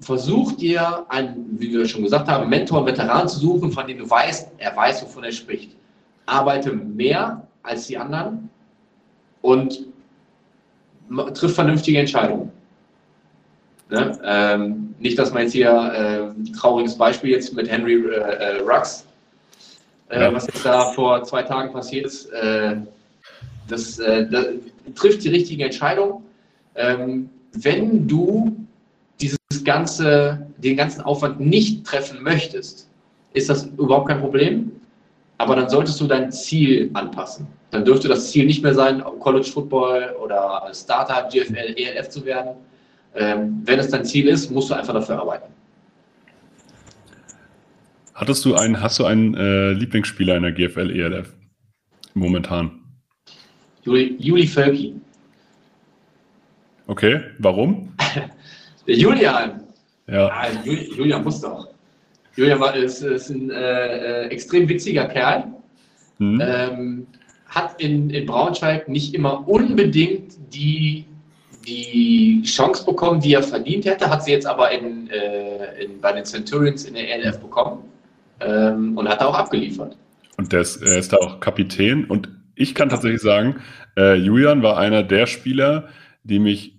versuch dir einen, wie wir schon gesagt haben, Mentor, Veteran zu suchen, von dem du weißt, er weiß, wovon er spricht. Arbeite mehr als die anderen und triff vernünftige Entscheidungen. Ne? Ähm, nicht, dass man jetzt hier äh, trauriges Beispiel jetzt mit Henry äh, äh, Rux, äh, ja. was jetzt da vor zwei Tagen passiert ist, äh, das, äh, das, trifft die richtige Entscheidung. Ähm, wenn du dieses ganze, den ganzen Aufwand nicht treffen möchtest, ist das überhaupt kein Problem. Aber dann solltest du dein Ziel anpassen. Dann dürfte das Ziel nicht mehr sein, College Football oder Starter, GFL, ELF zu werden. Ähm, wenn es dein Ziel ist, musst du einfach dafür arbeiten. Hattest du einen, hast du einen äh, Lieblingsspieler in der GFL, ELF momentan? Juli, Juli Völki. Okay, warum? <laughs> Julian. Ja. Ah, Julian muss doch. Julian war, ist, ist ein äh, äh, extrem witziger Kerl. Mhm. Ähm, hat in, in Braunschweig nicht immer unbedingt die, die Chance bekommen, die er verdient hätte, hat sie jetzt aber in, äh, in, bei den Centurions in der ELF bekommen ähm, und hat da auch abgeliefert. Und der ist, er ist da auch Kapitän und ich kann tatsächlich sagen, äh, Julian war einer der Spieler, die mich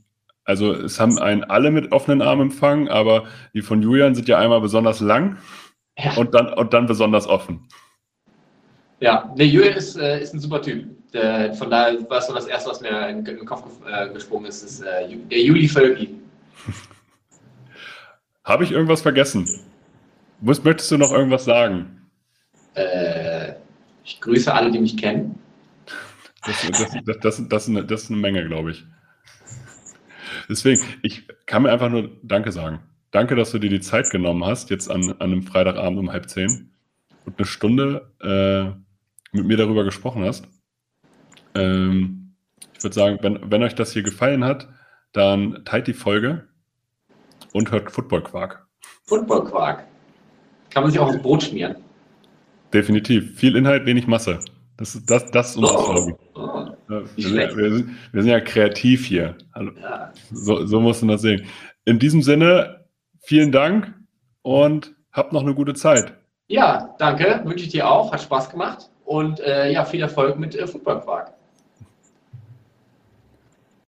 also es haben einen alle mit offenen Armen empfangen, aber die von Julian sind ja einmal besonders lang ja. und, dann, und dann besonders offen. Ja, nee, Julian ist, äh, ist ein super Typ. Der, von daher war es so das Erste, was mir in, den Kopf äh, gesprungen ist, ist äh, der Juli Völki. <laughs> Habe ich irgendwas vergessen? Muss, möchtest du noch irgendwas sagen? Äh, ich grüße alle, die mich kennen. <laughs> Das, das, das, das, das ist eine Menge, glaube ich. Deswegen, ich kann mir einfach nur Danke sagen. Danke, dass du dir die Zeit genommen hast, jetzt an, an einem Freitagabend um halb zehn und eine Stunde äh, mit mir darüber gesprochen hast. Ähm, ich würde sagen, wenn, wenn euch das hier gefallen hat, dann teilt die Folge und hört Football Quark. Football Quark. Kann man sich auch ins Brot schmieren. Definitiv. Viel Inhalt, wenig Masse. Das, das, das ist unser oh. Slogan. Oh. Wir sind, wir, sind, wir sind, ja kreativ hier. Also, ja. So, so musst du das sehen. In diesem Sinne, vielen Dank und habt noch eine gute Zeit. Ja, danke. Wünsche ich dir auch. Hat Spaß gemacht. Und äh, ja, viel Erfolg mit äh, Football Quark.